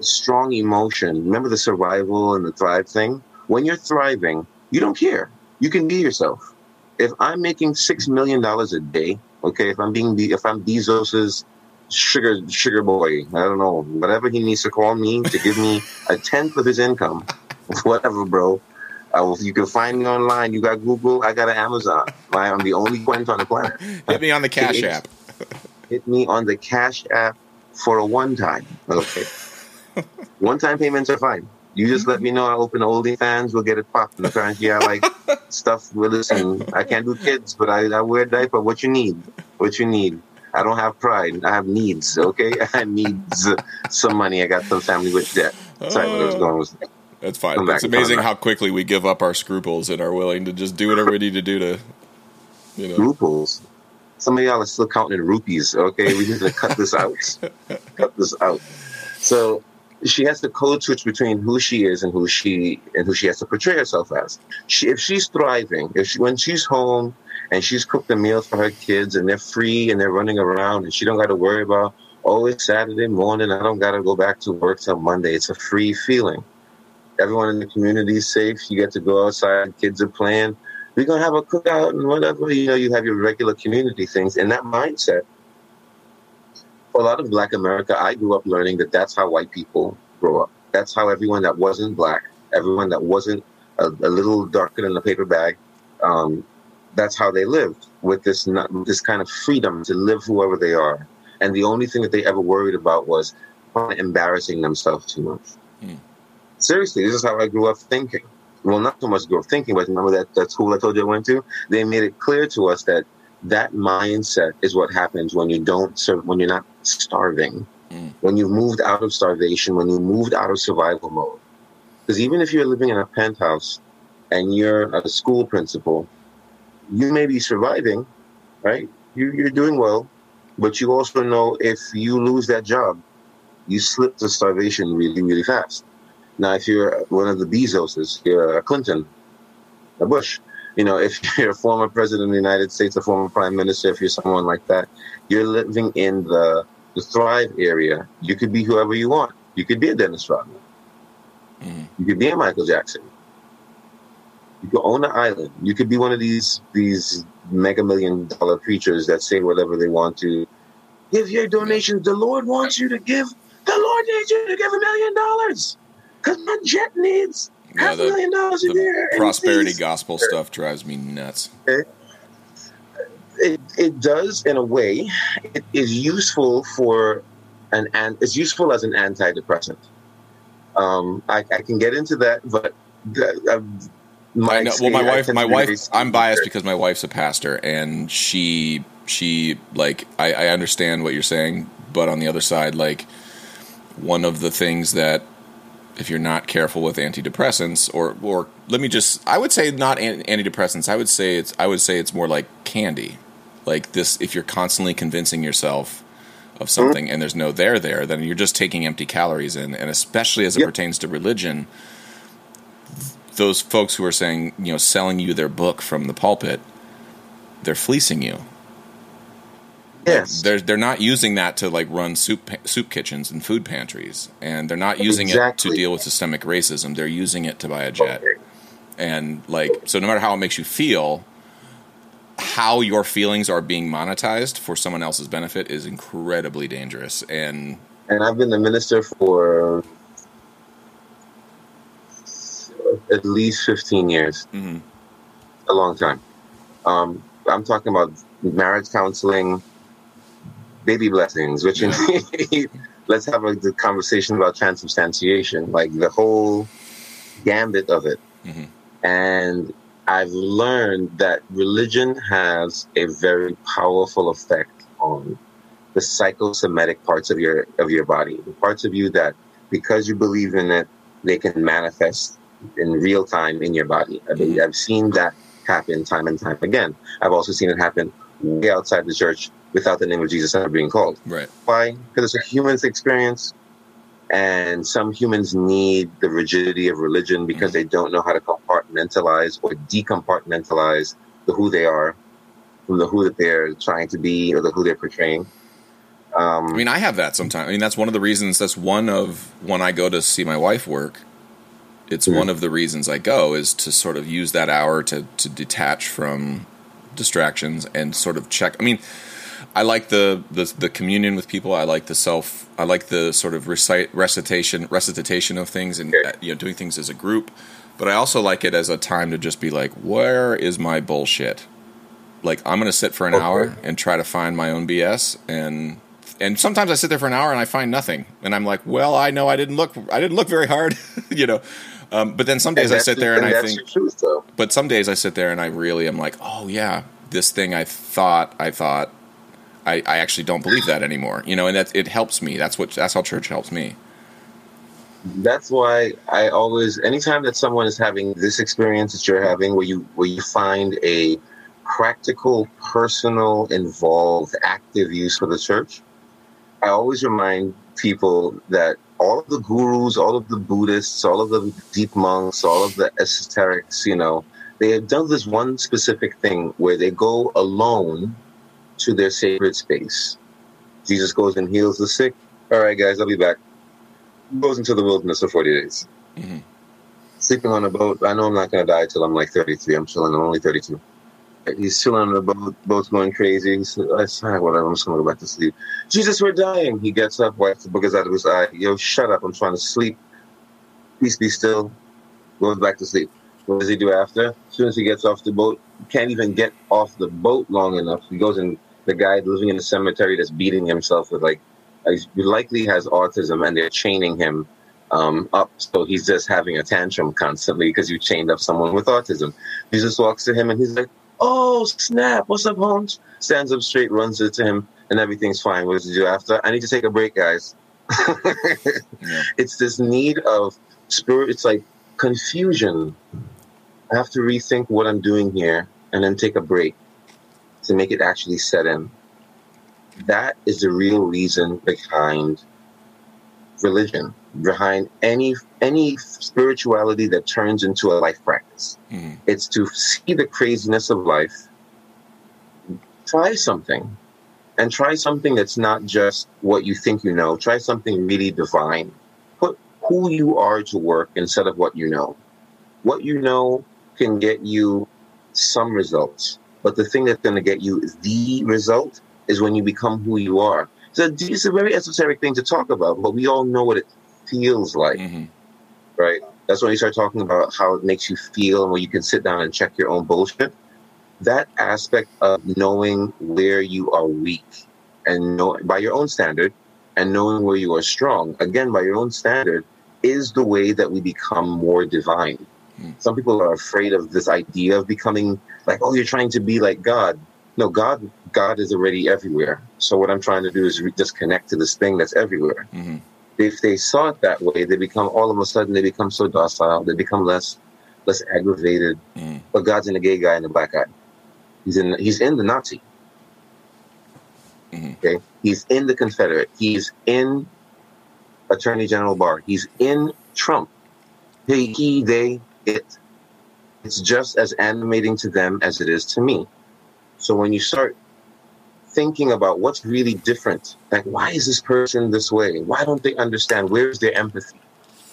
[SPEAKER 2] strong emotion. Remember the survival and the thrive thing? When you're thriving, you don't care. You can be yourself. If I'm making six million dollars a day, okay, if I'm being if I'm Bezos's sugar sugar boy, I don't know, whatever he needs to call me to give me a tenth of his income, whatever, bro. Will, you can find me online. You got Google. I got an Amazon. I'm the only Quent on the planet.
[SPEAKER 1] Hit me on the Cash App
[SPEAKER 2] hit me on the Cash App for a one time. Okay. one time payments are fine. You just mm-hmm. let me know. I open OnlyFans. We'll get it popped. And currently, I like stuff. Well, listen, I can't do kids, but I, I wear diaper. What you need? What you need? I don't have pride. I have needs. Okay, I need some money. I got some family with debt. Sorry, what I was uh, going with.
[SPEAKER 1] That's fine. It's amazing how quickly we give up our scruples and are willing to just do whatever we need to do to,
[SPEAKER 2] you know. Scruples. Some of y'all are still counting in rupees. Okay, we need to cut this out. cut this out. So she has to code switch between who she is and who she and who she has to portray herself as. She, if she's thriving, if she, when she's home and she's cooked a meal for her kids and they're free and they're running around and she don't got to worry about oh it's Saturday morning I don't got to go back to work till Monday. It's a free feeling. Everyone in the community is safe. You get to go outside. Kids are playing we're gonna have a cookout and whatever. You know, you have your regular community things, and that mindset. For a lot of Black America, I grew up learning that that's how white people grow up. That's how everyone that wasn't black, everyone that wasn't a, a little darker than a paper bag, um, that's how they lived with this not, this kind of freedom to live whoever they are. And the only thing that they ever worried about was embarrassing themselves too much. Mm. Seriously, this is how I grew up thinking well, not so much grew up thinking, but remember that, that school I told you I went to? They made it clear to us that that mindset is what happens when you don't serve, when you're not starving, mm. when you've moved out of starvation, when you moved out of survival mode. Because even if you're living in a penthouse and you're a school principal, you may be surviving, right? You, you're doing well, but you also know if you lose that job, you slip to starvation really, really fast. Now, if you're one of the Bezoses, you're a Clinton, a Bush, you know, if you're a former president of the United States, a former prime minister, if you're someone like that, you're living in the, the Thrive area. You could be whoever you want. You could be a Dennis Rodman. Mm-hmm. You could be a Michael Jackson. You could own an island. You could be one of these these mega million dollar preachers that say whatever they want to. Give your donations. The Lord wants you to give. The Lord needs you to give a million dollars because my jet needs yeah, half a million dollars a year.
[SPEAKER 1] Prosperity gospel stuff drives me nuts.
[SPEAKER 2] It, it, it does in a way. It is useful for an, and it's useful as an antidepressant. Um, I, I, can get into that, but the, uh, my
[SPEAKER 1] well, my wife, my wife, I'm biased because my wife's a pastor, and she, she, like, I, I understand what you're saying, but on the other side, like, one of the things that, if you're not careful with antidepressants, or, or let me just, I would say not an- antidepressants. I would say it's, I would say it's more like candy, like this. If you're constantly convincing yourself of mm-hmm. something and there's no there there, then you're just taking empty calories in, and especially as it
[SPEAKER 2] Yep.
[SPEAKER 1] pertains to religion those folks who are saying, you know, selling you their book from the pulpit, they're fleecing you.
[SPEAKER 2] Yes.
[SPEAKER 1] They're they're not using that to like run soup soup kitchens and food pantries, and they're not using it to deal with systemic racism. They're using it to buy a jet. And like, so no matter how it makes you feel, how your feelings are being monetized for someone else's benefit is incredibly dangerous. And
[SPEAKER 2] and I've been the minister for at least 15 years,
[SPEAKER 1] mhm,
[SPEAKER 2] a long time. Um, I'm talking about marriage counseling, baby blessings, which let's have a the conversation about transubstantiation, like the whole gambit of it.
[SPEAKER 1] mhm,
[SPEAKER 2] And I've learned that religion has a very powerful effect on the psychosomatic parts of your of your body, the parts of you that because you believe in it, they can manifest in real time in your body. I mean, I've seen that happen time and time again. I've also seen it happen way outside the church without the name of Jesus ever being called.
[SPEAKER 1] right,
[SPEAKER 2] Why? Because it's a human's experience, and some humans need the rigidity of religion because
[SPEAKER 1] Mhm.
[SPEAKER 2] they don't know how to compartmentalize or decompartmentalize the who they are from the who that they're trying to be or the who they're portraying. Um,
[SPEAKER 1] I mean, I have that sometimes. I mean, that's one of the reasons. That's one of when I go to see my wife work. It's
[SPEAKER 2] Mhm.
[SPEAKER 1] one of the reasons I go is to sort of use that hour to to detach from distractions and sort of check. I mean, I like the the, the communion with people. I like the self. I like the sort of recite recitation recitation of things and you know doing things as a group. But I also like it as a time to just be like, where is my bullshit? Like I'm going to sit for an
[SPEAKER 2] Okay.
[SPEAKER 1] hour and try to find my own BS and and sometimes I sit there for an hour and I find nothing, and I'm like, well, I know I didn't look, I didn't look very hard, you know. Um, but then some days I sit there and I think,
[SPEAKER 2] truth,
[SPEAKER 1] but some days I sit there and I really am like, oh yeah, this thing I thought I thought, I, I actually don't believe that anymore, you know. And that it helps me. That's what that's how church helps me.
[SPEAKER 2] That's why I always, anytime that someone is having this experience that you're having, where you where you find a practical, personal, involved, active use for the church, I always remind people that all of the gurus, all of the Buddhists, all of the deep monks, all of the esoterics, you know, they have done this one specific thing where they go alone to their sacred space. Jesus goes and heals the sick. All right, guys, I'll be back. Goes into the wilderness for 40 days.
[SPEAKER 1] Mhm.
[SPEAKER 2] Sleeping on a boat. I know I'm not going to die till I'm like 33. I'm chilling. I'm only 32. He's still on the boat. Boat's going crazy. He's I said, whatever. I'm just to go back to sleep. Jesus, we're dying. He gets up, wipes the boogers out of his eye. Yo, shut up. I'm trying to sleep. Peace be still. Goes back to sleep. What does he do after? As soon as he gets off the boat, can't even get off the boat long enough. He goes and the guy living in the cemetery that's beating himself with like, he likely has autism and they're chaining him um, up. So he's just having a tantrum constantly because you chained up someone with autism. Jesus walks to him and he's like, Oh, snap. What's up, Holmes? Stands up straight, runs into him, and everything's fine. What does he do after? I need to take a break, guys.
[SPEAKER 1] Yeah.
[SPEAKER 2] It's this need of spirit. It's like confusion. I have to rethink what I'm doing here and then take a break to make it actually set in. That is the real reason behind religion, behind any any spirituality that turns into a life practice.
[SPEAKER 1] Mhm.
[SPEAKER 2] It's to see the craziness of life, try something, and try something that's not just what you think you know. Try something really divine. Put who you are to work instead of what you know. What you know can get you some results, but the thing that's going to get you the result is when you become who you are. So it's a very esoteric thing to talk about, but we all know what it feels like
[SPEAKER 1] Mhm.
[SPEAKER 2] right? That's when you start talking about how it makes you feel and where you can sit down and check your own bullshit. That aspect of knowing where you are weak and know by your own standard and knowing where you are strong, again, by your own standard, is the way that we become more divine. Some people are afraid of this idea of becoming like, oh, you're trying to be like God. No, God, God is already everywhere. So what I'm trying to do is re- just connect to this thing that's everywhere.
[SPEAKER 1] Mhm.
[SPEAKER 2] If they saw it that way, they become all of a sudden they become so docile. They become less, less aggravated.
[SPEAKER 1] Mm.
[SPEAKER 2] But God's in the gay guy and the black guy. He's in. He's in the Nazi.
[SPEAKER 1] Mhm.
[SPEAKER 2] Okay. He's in the Confederate. He's in Attorney General Barr. He's in Trump. He, he, they, it. It's just as animating to them as it is to me. So when you start thinking about what's really different, like why is this person this way? Why don't they understand? Where's their empathy?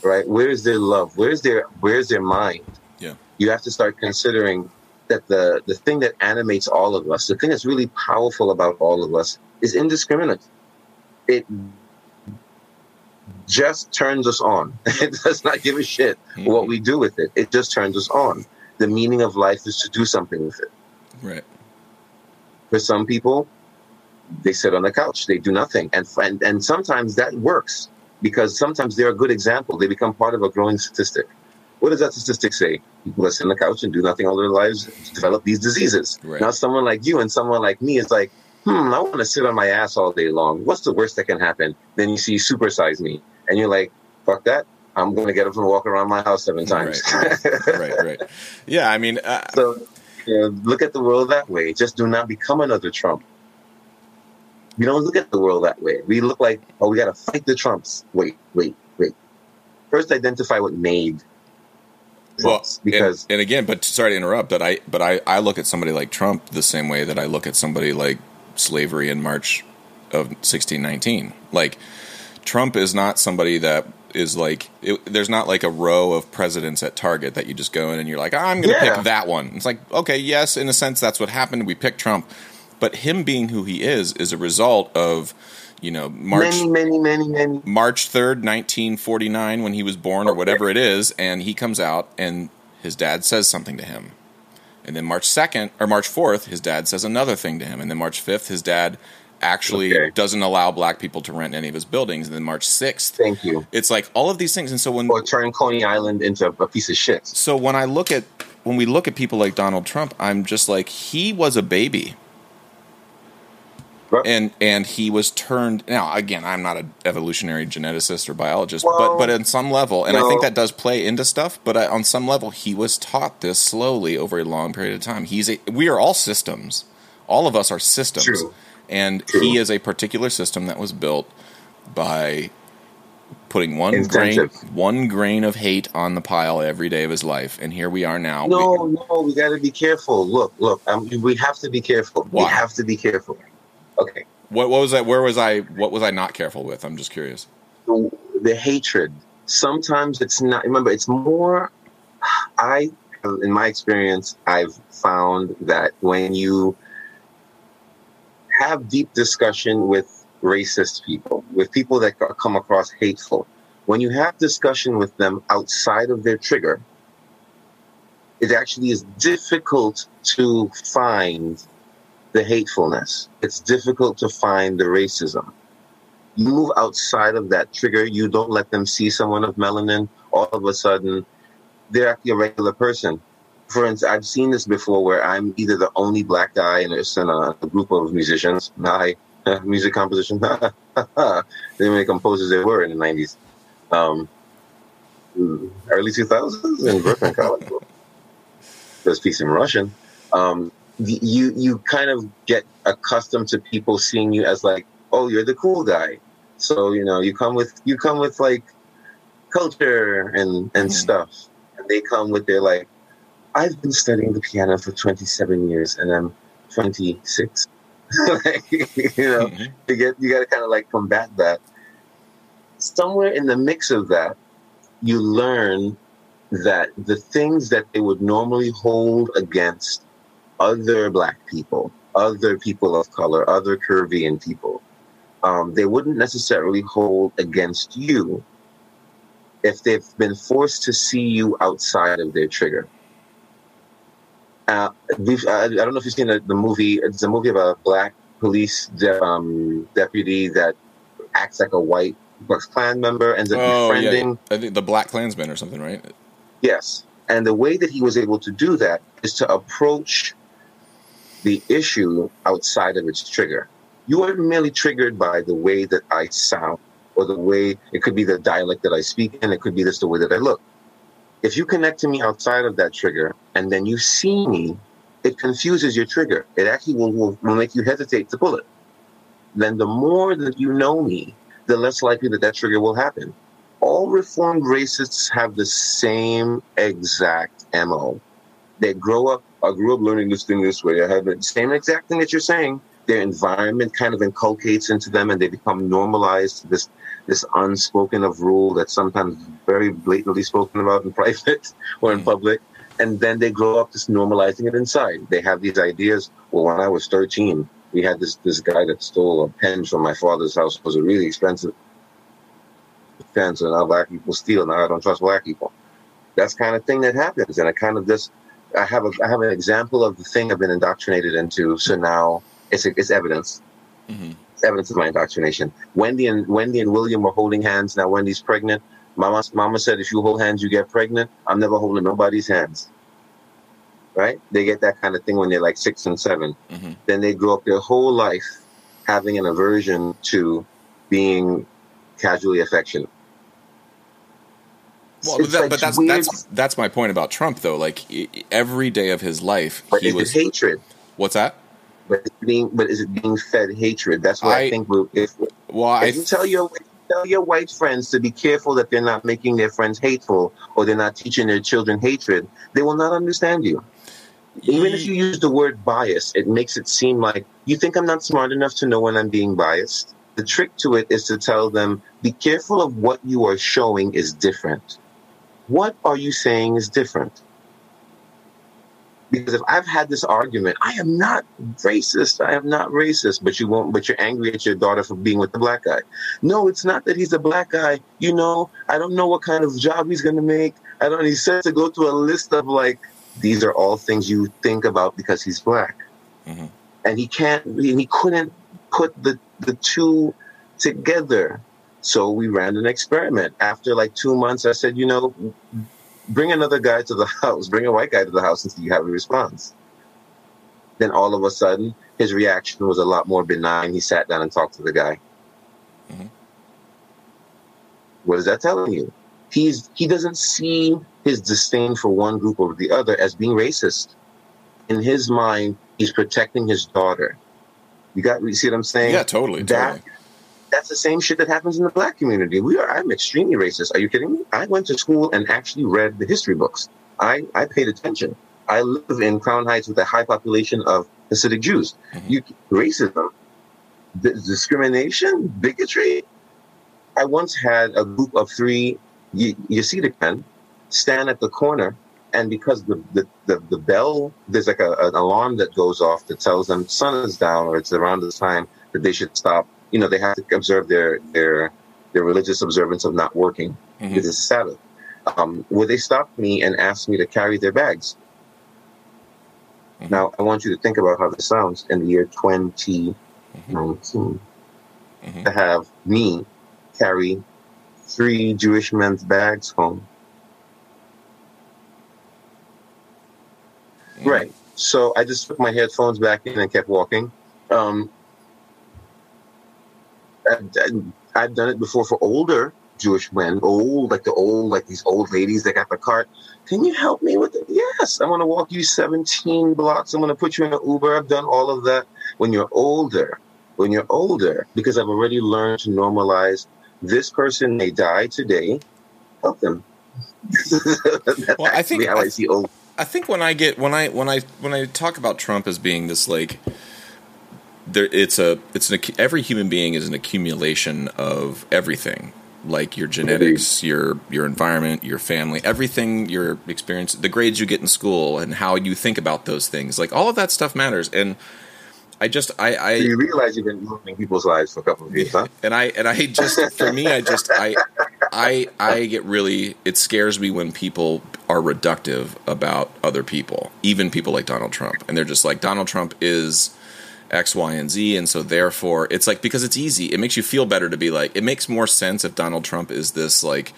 [SPEAKER 2] Right? Where's their love? Where's their where's their mind?
[SPEAKER 1] Yeah.
[SPEAKER 2] You have to start considering that the the thing that animates all of us, the thing that's really powerful about all of us, is indiscriminate. It just turns us on. It does not give a shit
[SPEAKER 1] Mhm.
[SPEAKER 2] what we do with it. It just turns us on. The meaning of life is to do something with it.
[SPEAKER 1] Right.
[SPEAKER 2] For some people, they sit on the couch, they do nothing, and and, and sometimes that works because sometimes they're a good example. They become part of a growing statistic. What does that statistic say? People that sit on the couch and do nothing all their lives develop these diseases.
[SPEAKER 1] Right.
[SPEAKER 2] Now, someone like you and someone like me is like, hmm, I want to sit on my ass all day long. What's the worst that can happen? Then you see Supersize Me, and you're like, fuck that. I'm going to get up and walk around my house seven times.
[SPEAKER 1] right. Right. Yeah. I mean, uh,
[SPEAKER 2] So, you know, look at the world that way. Just do not become another Trump. We don't look at the world that way. We look like, oh, we got to fight the Trumps. Wait, wait, wait. First, identify what made
[SPEAKER 1] well,
[SPEAKER 2] because
[SPEAKER 1] and, and again, but sorry to interrupt, but I but I I look at somebody like Trump the same way that I look at somebody like slavery in March of 1619. Like Trump is not somebody that is like it, there's not like a row of presidents at Target that you just go in and you're like I'm going to
[SPEAKER 2] Yeah.
[SPEAKER 1] pick that one. It's like okay, yes, in a sense that's what happened. We picked Trump, but him being who he is is a result of you know March
[SPEAKER 2] many, many, many, many.
[SPEAKER 1] March 3rd, 1949, when he was born, or
[SPEAKER 2] Okay.
[SPEAKER 1] whatever it is, and he comes out and his dad says something to him. And then March 2nd, or March 4th, his dad says another thing to him. And then March 5th, his dad actually
[SPEAKER 2] Okay.
[SPEAKER 1] doesn't allow black people to rent any of his buildings. And then March 6th,
[SPEAKER 2] Thank you.
[SPEAKER 1] it's like all of these things. And so when
[SPEAKER 2] Or turn Coney Island into a piece of shit.
[SPEAKER 1] so when I look at when we look at people like Donald Trump, I'm just like he was a baby.
[SPEAKER 2] Right.
[SPEAKER 1] And and he was turned now again, I'm not an evolutionary geneticist or biologist,
[SPEAKER 2] Well,
[SPEAKER 1] but but on some level, and I think that does play into stuff, but I, on some level he was taught this slowly over a long period of time. He's a we are all systems. All of us are systems.
[SPEAKER 2] True.
[SPEAKER 1] And
[SPEAKER 2] True.
[SPEAKER 1] he is a particular system that was built by putting one
[SPEAKER 2] Incentive.
[SPEAKER 1] grain one grain of hate on the pile every day of his life and here we are now
[SPEAKER 2] No,
[SPEAKER 1] We-
[SPEAKER 2] no, we got to be careful. Look, look, um, we have to be careful.
[SPEAKER 1] Why?
[SPEAKER 2] We have to be careful. Okay.
[SPEAKER 1] what, what was that where was i what was i not careful with i'm just curious
[SPEAKER 2] the, the hatred. Sometimes it's not. Remember, it's more. I, in my experience, I've found that when you have deep discussion with racist people, with people that come across hateful, when you have discussion with them outside of their trigger, it actually is difficult to find the hatefulness. It's difficult to find the racism you move outside of that trigger, you don't let them see someone of melanin, all of a sudden they're actually a regular person. For instance, I've seen this before where I'm either the only black guy in a, in a, group of musicians. my music composition. they many composers there were in the 90s. Um, early 2000s in Brooklyn College. There's speaks in Russian. Um, you you kind of get accustomed to people seeing you as like, oh, you're the cool guy. So you know, you come with you come with like culture and and
[SPEAKER 1] Mhm.
[SPEAKER 2] stuff, and they come with their like, I've been studying the piano for 27 years, and I'm 26. like, you know,
[SPEAKER 1] Mhm.
[SPEAKER 2] you get you got to kind of like combat that. Somewhere in the mix of that, you learn that the things that they would normally hold against other black people, other people of color, other Caribbean people, um, they wouldn't necessarily hold against you if they've been forced to see you outside of their trigger. Uh, we've, I, I don't know if you've seen the, the movie. It's a movie about a black police de- um, deputy that acts like a white Klux Klan member, ends up
[SPEAKER 1] oh yeah,
[SPEAKER 2] befriending.
[SPEAKER 1] I think the black klansman or something right
[SPEAKER 2] Yes, And the way that he was able to do that is to approach the issue outside of its trigger. You are merely triggered by the way that I sound or the way it could be the dialect that I speak and it could be just the way that I look. If you connect to me outside of that trigger and then you see me, it confuses your trigger. It actually will, will, will make you hesitate to pull it. Then the more that you know me, the less likely that that trigger will happen. All reformed racists have the same exact MO. They grow up, I grew up learning this thing this way. I have the same exact thing that you're saying. Their environment kind of inculcates into them and they become normalized to this this unspoken of rule that's sometimes very blatantly spoken about in private or in public. And then they grow up just normalizing it inside. They have these ideas. Well, when I was 13, we had this this guy that stole a pen from my father's house. It was a really expensive pen, so now black people steal. Now I don't trust black people. That's kind of thing that happens, and I kind of just I have a I have an example of the thing I've been indoctrinated into. So now it's it's evidence. Mm-hmm. Evidence of my indoctrination. Wendy and Wendy and William were holding hands. Now Wendy's pregnant. Mama Mama said if you hold hands, you get pregnant. I'm never holding nobody's hands. Right? They get that kind of thing when they're like six and 7 mm-hmm. Then they grow up their whole life having an aversion to being casually affectionate.
[SPEAKER 1] Well, but, that, like but that's weird. that's that's my point about Trump, though. Like every day of his life,
[SPEAKER 2] but
[SPEAKER 1] he was
[SPEAKER 2] hatred.
[SPEAKER 1] What's that?
[SPEAKER 2] But it's being, but is it being fed hatred? That's what I, I think. If, well, if I, you tell your tell your white friends to be careful that they're not making their friends hateful or they're not teaching their children hatred, they will not understand you. Even if you use the word bias, it makes it seem like you think I'm not smart enough to know when I'm being biased. The trick to it is to tell them, be careful of what you are showing is different. What are you saying is different? Because if I've had this argument, I am not racist. I am not racist, but you won't, but you're angry at your daughter for being with the black guy. No, it's not that he's a black guy. You know, I don't know what kind of job he's going to make. I don't, he says to go to a list of like, these are all things you think about because he's black. Mm-hmm. And he can't, he couldn't put the, the two together. So we ran an experiment. After like two months, I said, you know, bring another guy to the house, bring a white guy to the house and see have a response. Then all of a sudden, his reaction was a lot more benign. He sat down and talked to the guy. Mm-hmm. What is that telling you? He's he doesn't see his disdain for one group over the other as being racist. In his mind, he's protecting his daughter. You got you see what I'm saying?
[SPEAKER 1] Yeah, totally.
[SPEAKER 2] That,
[SPEAKER 1] totally.
[SPEAKER 2] That's the same shit that happens in the black community. We are I'm extremely racist. Are you kidding me? I went to school and actually read the history books. I, I paid attention. I live in Crown Heights with a high population of Hasidic Jews. Mm-hmm. You racism, discrimination, bigotry. I once had a group of three Hasidic men stand at the corner and because the, the, the, the, bell, there's like a, an alarm that goes off that tells them sun is down or it's around the time that they should stop. You know, they have to observe their, their, their religious observance of not working mm-hmm. because it's Sabbath. Um, where they stopped me and asked me to carry their bags. Mm-hmm. Now, I want you to think about how this sounds in the year 2019 mm-hmm. to have me carry three Jewish men's bags home Right. So I just took my headphones back in and kept walking. Um, I've, I've done it before for older Jewish men, old, like the old, like these old ladies that got the cart. Can you help me with it? Yes, I'm going to walk you 17 blocks. I'm going to put you in an Uber. I've done all of that. When you're older, when you're older, because I've already learned to normalize this person may die today, help them.
[SPEAKER 1] well, I think how I, I see old I think when I get when I when I when I talk about Trump as being this like there it's a it's an every human being is an accumulation of everything like your genetics your your environment your family everything your experience the grades you get in school and how you think about those things like all of that stuff matters and I just I, I
[SPEAKER 2] so you realize you've been ruining people's lives for a couple of years, huh?
[SPEAKER 1] And I and I just for me I just I I I get really it scares me when people are reductive about other people, even people like Donald Trump, and they're just like Donald Trump is X, Y, and Z, and so therefore it's like because it's easy, it makes you feel better to be like it makes more sense if Donald Trump is this like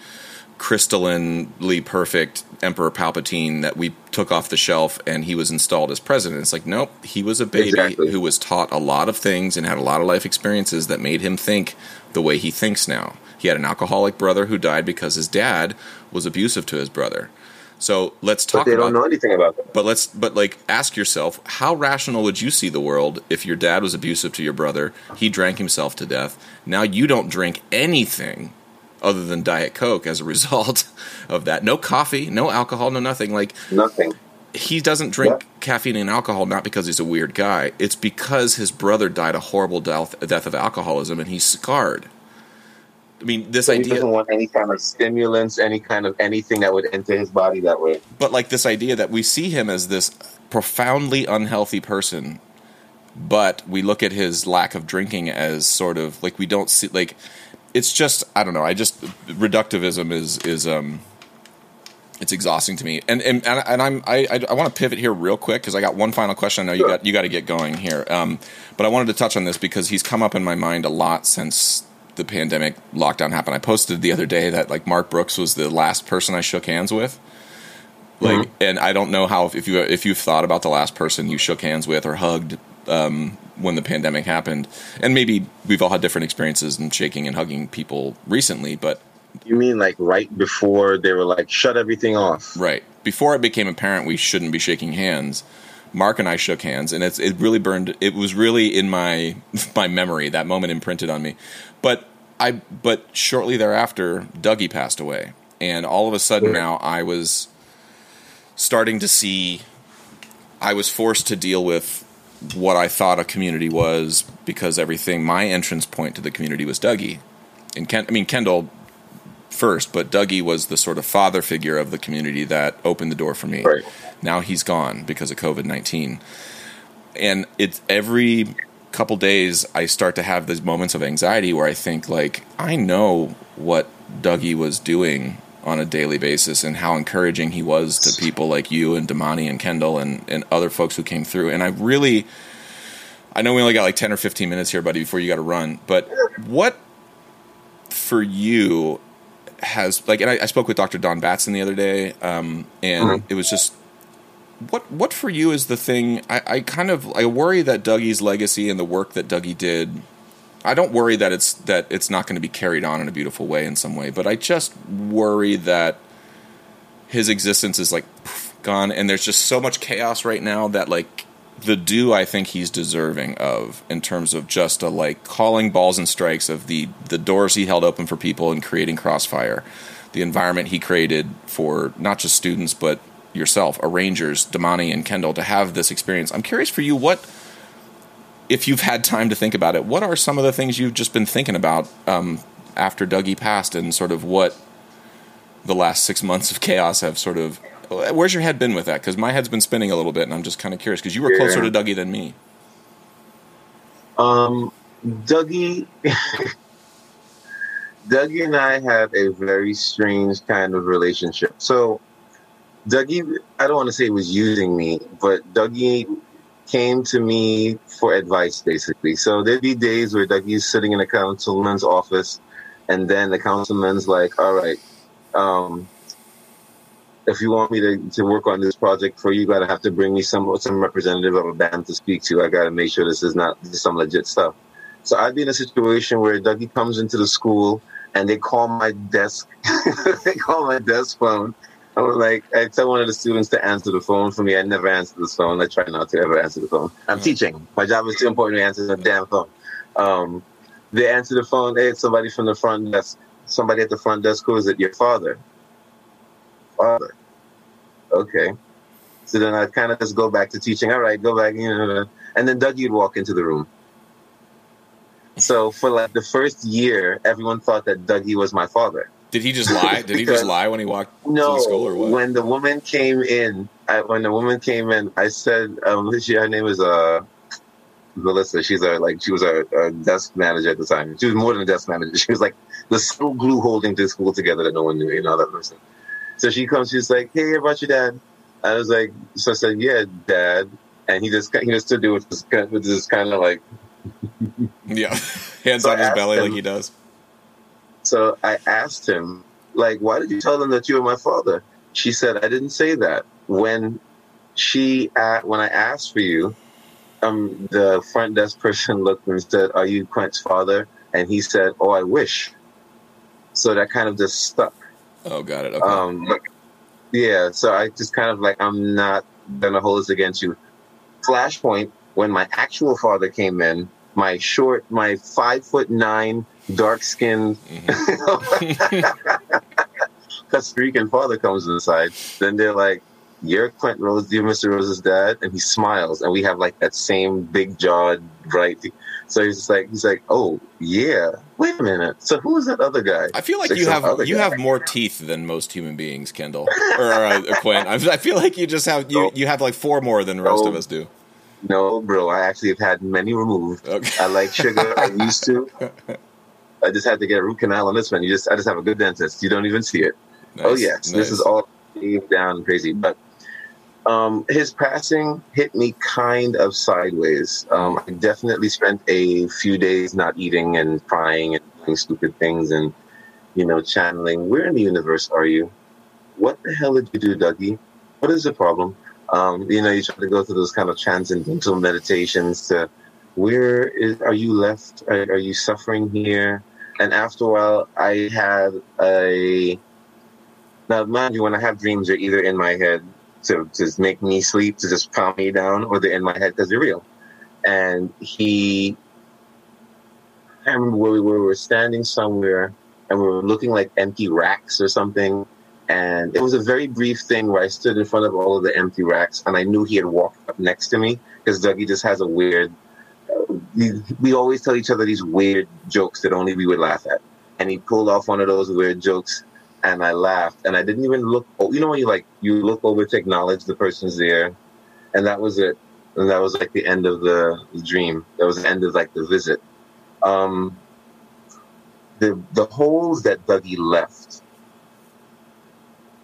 [SPEAKER 1] crystallinely perfect Emperor Palpatine that we took off the shelf and he was installed as president. It's like, nope, he was a baby
[SPEAKER 2] Exactly.
[SPEAKER 1] who was taught a lot of things and had a lot of life experiences that made him think the way he thinks now. He had an alcoholic brother who died because his dad was abusive to his brother. So let's
[SPEAKER 2] But
[SPEAKER 1] talk
[SPEAKER 2] they
[SPEAKER 1] about
[SPEAKER 2] don't know anything about that.
[SPEAKER 1] but let's but like ask yourself how rational would you see the world if your dad was abusive to your brother, he drank himself to death. Now you don't drink anything other than diet coke as a result of that. No coffee, no alcohol, no nothing. Like
[SPEAKER 2] Nothing.
[SPEAKER 1] he doesn't drink
[SPEAKER 2] Yeah.
[SPEAKER 1] caffeine and alcohol not because he's a weird guy. It's because his brother died a horrible death, death of alcoholism and he's scarred. I mean, this
[SPEAKER 2] So he
[SPEAKER 1] idea
[SPEAKER 2] doesn't want any kind of stimulants, any kind of anything that would enter his body that way.
[SPEAKER 1] but like this idea that we see him as this profoundly unhealthy person but we look at his lack of drinking as sort of like we don't see like it's just i don't know i just reductivism is is um it's exhausting to me. And and, and, and i'm i i, I want to pivot here real quick because i got one final question. I know you got you got to get going here. Um but i wanted to touch on this because he's come up in my mind a lot since the pandemic lockdown happened. I posted the other day that like mark brooks was the last person i shook hands with. Like and i don't know how if you if you've thought about the last person you shook hands with or hugged um, when the pandemic happened. And maybe we've all had different experiences in shaking and hugging people recently but
[SPEAKER 2] You mean like right before they were like, shut everything off?
[SPEAKER 1] right. Before it became apparent we shouldn't be shaking hands mark and i shook hands and it's it really burned it was really in my my memory. That moment imprinted on me but i but shortly thereafter dougie passed away and all of a sudden now i was starting to see I was forced to deal with what I thought a community was because everything my entrance point to the community was Dougie. And Ken, I mean Kendall first, but Dougie was the sort of father figure of the community that opened the door for me.
[SPEAKER 2] Right.
[SPEAKER 1] Now he's gone because of COVID nineteen, and it's every couple days I start to have these moments of anxiety where I think like I know what Dougie was doing on a daily basis and how encouraging he was to people like you and Damani and Kendall and, and other folks who came through. And I really I know we only got like ten or fifteen minutes here, buddy, before you gotta run. But what for you has like and I, I spoke with Dr. Don Batson the other day, um, and
[SPEAKER 2] Mhm.
[SPEAKER 1] it was just what what for you is the thing I, I kind of I worry that Dougie's legacy and the work that Dougie did I don't worry that it's that it's not going to be carried on in a beautiful way in some way, but I just worry that his existence is like poof, gone and there's just so much chaos right now that like the due I think he's deserving of in terms of just a like calling balls and strikes of the the doors he held open for people and creating crossfire the environment he created for not just students but yourself arrangers Damani and Kendall to have this experience I'm curious for you what if you've had time to think about it what are some of the things you've just been thinking about um, after Dougie passed and sort of what the last six months of chaos have sort of where's your head been with that because my head's been spinning a little bit and i'm just kind of curious because you were
[SPEAKER 2] Yeah.
[SPEAKER 1] closer to dougie than me
[SPEAKER 2] Um, Dougie, Dougie and I have a very strange kind of relationship. So, Dougie, I don't want to say he was using me, but Dougie came to me for advice, basically. So there'd be days where Dougie's sitting in a councilman's office, and then the councilman's like, "All right, um, if you want me to, to work on this project for you, you gotta have to bring me some some representative of a band to speak to. I gotta make sure this is not this is some legit stuff. So I'd be in a situation where Dougie comes into the school and they call my desk they call my desk phone. I was like I tell one of the students to answer the phone for me. I never answer the phone. I try not to ever answer the phone. I'm
[SPEAKER 1] Mhm.
[SPEAKER 2] teaching. My job is too important to answer the damn phone. Um, they answer the phone, hey, it's somebody from the front desk. Somebody at the front desk, who is it? Your father. Father. Okay. So then I kind of just go back to teaching. All right, go back, you know, and then Dougie would walk into the room. So for like the first year, everyone thought that Dougie was my father.
[SPEAKER 1] Did he just lie did he just lie when he walked
[SPEAKER 2] No,
[SPEAKER 1] to the school or what
[SPEAKER 2] when the woman came in, I, when the woman came in, I said, um, she, her name was uh, Melissa. She's a like she was a, a desk manager at the time. She was more than a desk manager. She was like the single glue holding the school together that no one knew. You know that person. So she comes. She's like, "Hey, about your dad?" I was like, "So I said, yeah, dad." And he just he just stood there with this kind- with this kind of like.
[SPEAKER 1] yeah hands
[SPEAKER 2] So
[SPEAKER 1] on his belly
[SPEAKER 2] asked
[SPEAKER 1] like he does
[SPEAKER 2] So I asked him, like, why did you tell them that you were my father? She said, I didn't say that. When she, uh, when I asked for you, um, the front desk person looked and said, "Are you Quent's father?" And he said, "Oh, I wish." So that kind of just stuck.
[SPEAKER 1] Oh, got it. Okay.
[SPEAKER 2] Um, but yeah, so I just kind of like I'm not gonna hold this against you. Flashpoint when my actual father came in, my short, my five foot nine, dark skinned,
[SPEAKER 1] Mm-hmm.
[SPEAKER 2] Costa Rican father comes inside. Then they're like, "You're Quentin Rose, you're Mr. Rose's dad," and he smiles, and we have like that same big jawed, bright. So he's just like, he's like, "Oh yeah, wait a minute. So who is that other guy?"
[SPEAKER 1] I feel like
[SPEAKER 2] Like
[SPEAKER 1] you have you
[SPEAKER 2] guy.
[SPEAKER 1] have more teeth than most human beings, Kendall or uh, Quinn. I, I feel like you just have you you have like four more than the rest
[SPEAKER 2] No.
[SPEAKER 1] of us do.
[SPEAKER 2] No, bro. I actually have had many removed.
[SPEAKER 1] Okay.
[SPEAKER 2] I like sugar. I used to. I just had to get a root canal on this one. You just, I just have a good dentist. You don't even see it. Oh
[SPEAKER 1] Nice,
[SPEAKER 2] yes, this is all down and crazy. But um, his passing hit me kind of sideways. Um, I definitely spent a few days not eating and crying and doing stupid things and you know channeling. Where in the universe are you? What the hell did you do, Dougie? What is the problem? Um, you know, you try to go through those kind of transcendental meditations to where is are you left? Are, are you suffering here? And after a while, I had a now, mind you, when I have dreams, they're either in my head to just make me sleep, to just calm me down, or they're in my head because they're real. And he, I remember where we were, we were standing somewhere and we were looking like empty racks or something. And it was a very brief thing where I stood in front of all of the empty racks and I knew he had walked up next to me because Dougie just has a weird, we, always tell each other these weird jokes that only we would laugh at. And he pulled off one of those weird jokes and I laughed and I didn't even look. Oh, you know when you like you look over to acknowledge the person's there, and that was it. And that was like the end of the, the dream. That was the end of like the visit. Um, the the holes that Dougie left.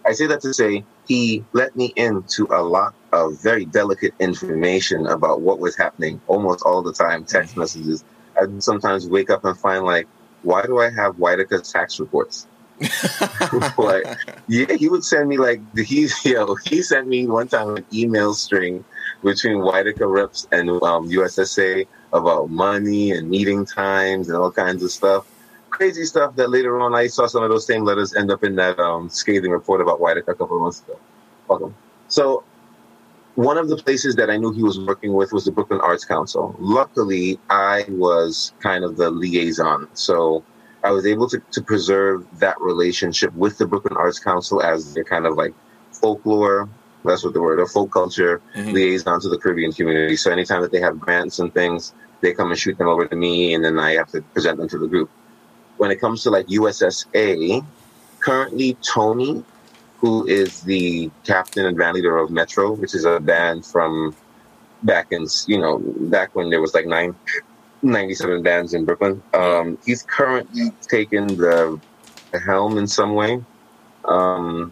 [SPEAKER 2] I say that to say he let me into a lot very delicate information about what was happening almost all the time. Text messages. I'd sometimes wake up and find like, why do I have Whitaker's tax reports? like, yeah, he would send me like he yo he sent me one time an email string between Whitaker reps and um, USSA about money and meeting times and all kinds of stuff, crazy stuff that later on I saw some of those same letters end up in that um, scathing report about Whitaker a couple of months ago. Him. So one of the places that I knew he was working with was the Brooklyn Arts Council. Luckily, I was kind of the liaison, so. I was able to, to preserve that relationship with the Brooklyn Arts Council as their kind of like folklore, that's what the word, or folk culture
[SPEAKER 1] Mhm.
[SPEAKER 2] liaison to the Caribbean community. So anytime that they have grants and things, they come and shoot them over to me, and then I have to present them to the group. When it comes to like USSA, currently Tony, who is the captain and band leader of Metro, which is a band from back in, you know, back when there was like nine 97 bands in Brooklyn. Um, he's currently taken the, the helm in some way. Um,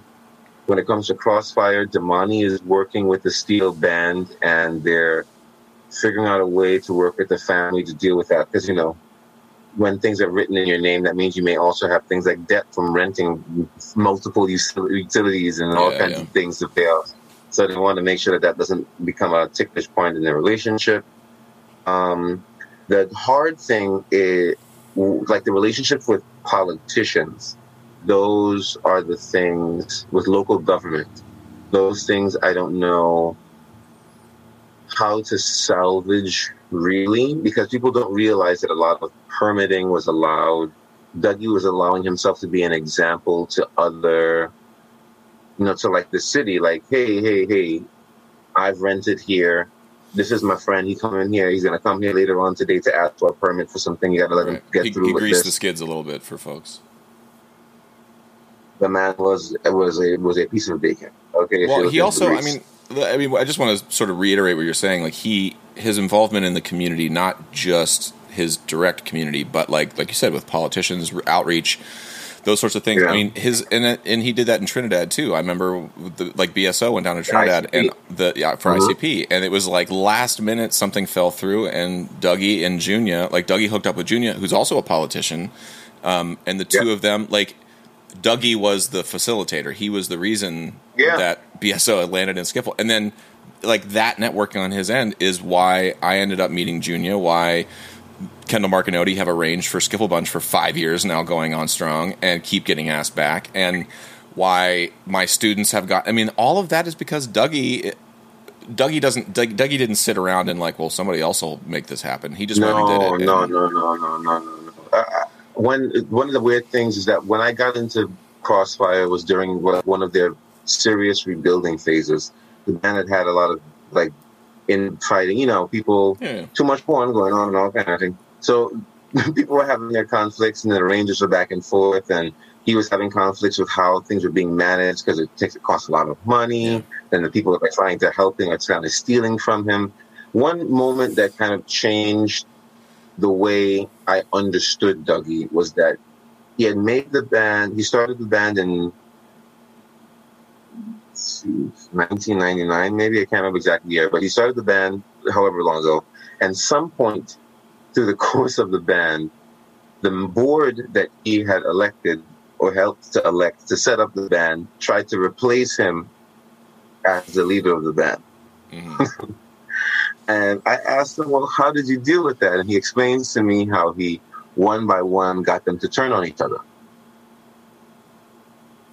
[SPEAKER 2] when it comes to Crossfire, Damani is working with the Steel Band and they're figuring out a way to work with the family to deal with that. Because, you know, when things are written in your name, that means you may also have things like debt from renting multiple utilities and all
[SPEAKER 1] Yeah,
[SPEAKER 2] kinds
[SPEAKER 1] yeah.
[SPEAKER 2] of things to pay off. So they want to make sure that that doesn't become a ticklish point in their relationship. Um, the hard thing is like the relationship with politicians. Those are the things with local government. Those things I don't know how to salvage really because people don't realize that a lot of permitting was allowed. Dougie was allowing himself to be an example to other, you know, to like the city, like, hey, hey, hey, I've rented here. This is my friend. He come in here. He's gonna come here later on today to ask for a permit for something. You gotta let him get
[SPEAKER 1] He,
[SPEAKER 2] through
[SPEAKER 1] he
[SPEAKER 2] with
[SPEAKER 1] greased
[SPEAKER 2] this.
[SPEAKER 1] the skids a little bit for folks.
[SPEAKER 2] the man was was a was a piece of bacon. Okay.
[SPEAKER 1] Well, he also, I mean, I mean, I just want to sort of reiterate what you're saying. Like he, his involvement in the community, not just his direct community, but like like you said, with politicians, outreach, those sorts of things.
[SPEAKER 2] Yeah.
[SPEAKER 1] I mean, his and and he did that in Trinidad too. I remember the, like BSO went down to Trinidad
[SPEAKER 2] ICP.
[SPEAKER 1] and the yeah for
[SPEAKER 2] Mhm.
[SPEAKER 1] ICP, and it was like last minute something fell through, and Dougie and Junia, like Dougie hooked up with Junia, who's also a politician, um, and the two
[SPEAKER 2] Yeah.
[SPEAKER 1] of them like Dougie was the facilitator. He was the reason
[SPEAKER 2] Yeah.
[SPEAKER 1] that BSO had landed in Skiffle. And then, like, that networking on his end is why I ended up meeting Junia, why Kendall Marcinotti have arranged for Skiffle Bunch for five years now going on strong and keep getting asked back. And why my students have got, I mean, all of that is because Dougie. Dougie doesn't. Doug- Dougie didn't sit around and like, well, somebody else will make this happen. He just went and did
[SPEAKER 2] No,
[SPEAKER 1] it.
[SPEAKER 2] no, no, no, no, no, no, no. Uh, uh, one one of the weird things is that when I got into Crossfire was during one of their serious rebuilding phases. The band had had a lot of like infighting. You know, people
[SPEAKER 1] Yeah.
[SPEAKER 2] too much porn going on and all kind of thing. So people were having their conflicts, and the arrangers were back and forth, and he was having conflicts with how things were being managed because it takes it costs a lot of money, and the people that are trying to help him are kind of stealing from him. One moment that kind of changed the way I understood Dougie was that he had made the band. He started the band in 1999, maybe I can't remember exactly the year, but he started the band however long ago. And some point through the course of the band, the board that he had elected or helped to elect to set up the band tried to replace him as the leader of the band.
[SPEAKER 1] Mhm.
[SPEAKER 2] And I asked him, well, how did you deal with that? And he explains to me how he, one by one, got them to turn on each other.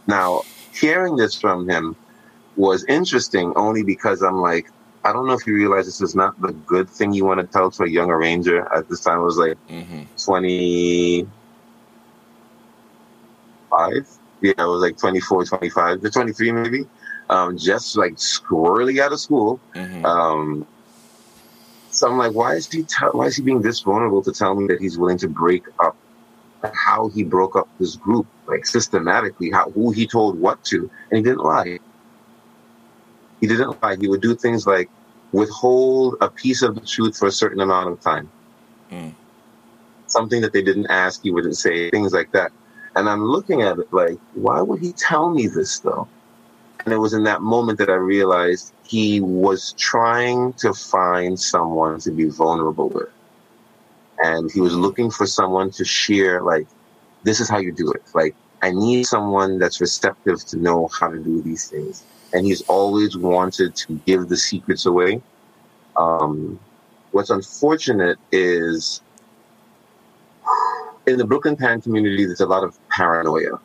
[SPEAKER 2] Now, hearing this from him was interesting only because I'm like, I don't know if you realize this is not the good thing you want to tell to a young arranger. At this time, I was like
[SPEAKER 1] Mhm.
[SPEAKER 2] 25. Yeah, I was like 24, 25, 23 maybe. Um, just like squirrely out of school.
[SPEAKER 1] Mhm.
[SPEAKER 2] Um, so I'm like, why is he tell why is he being this vulnerable to tell me that he's willing to break up how he broke up this group, like systematically, how who he told what to, and he didn't lie. He didn't lie. He would do things like withhold a piece of the truth for a certain amount of time.
[SPEAKER 1] Mm.
[SPEAKER 2] Something that they didn't ask, he wouldn't say, things like that. And I'm looking at it like, why would he tell me this though? And it was in that moment that I realized he was trying to find someone to be vulnerable with. And he was looking for someone to share, like, this is how you do it. Like, I need someone that's receptive to know how to do these things. And he's always wanted to give the secrets away. Um, what's unfortunate is in the Brooklyn Pan community, there's a lot of paranoia.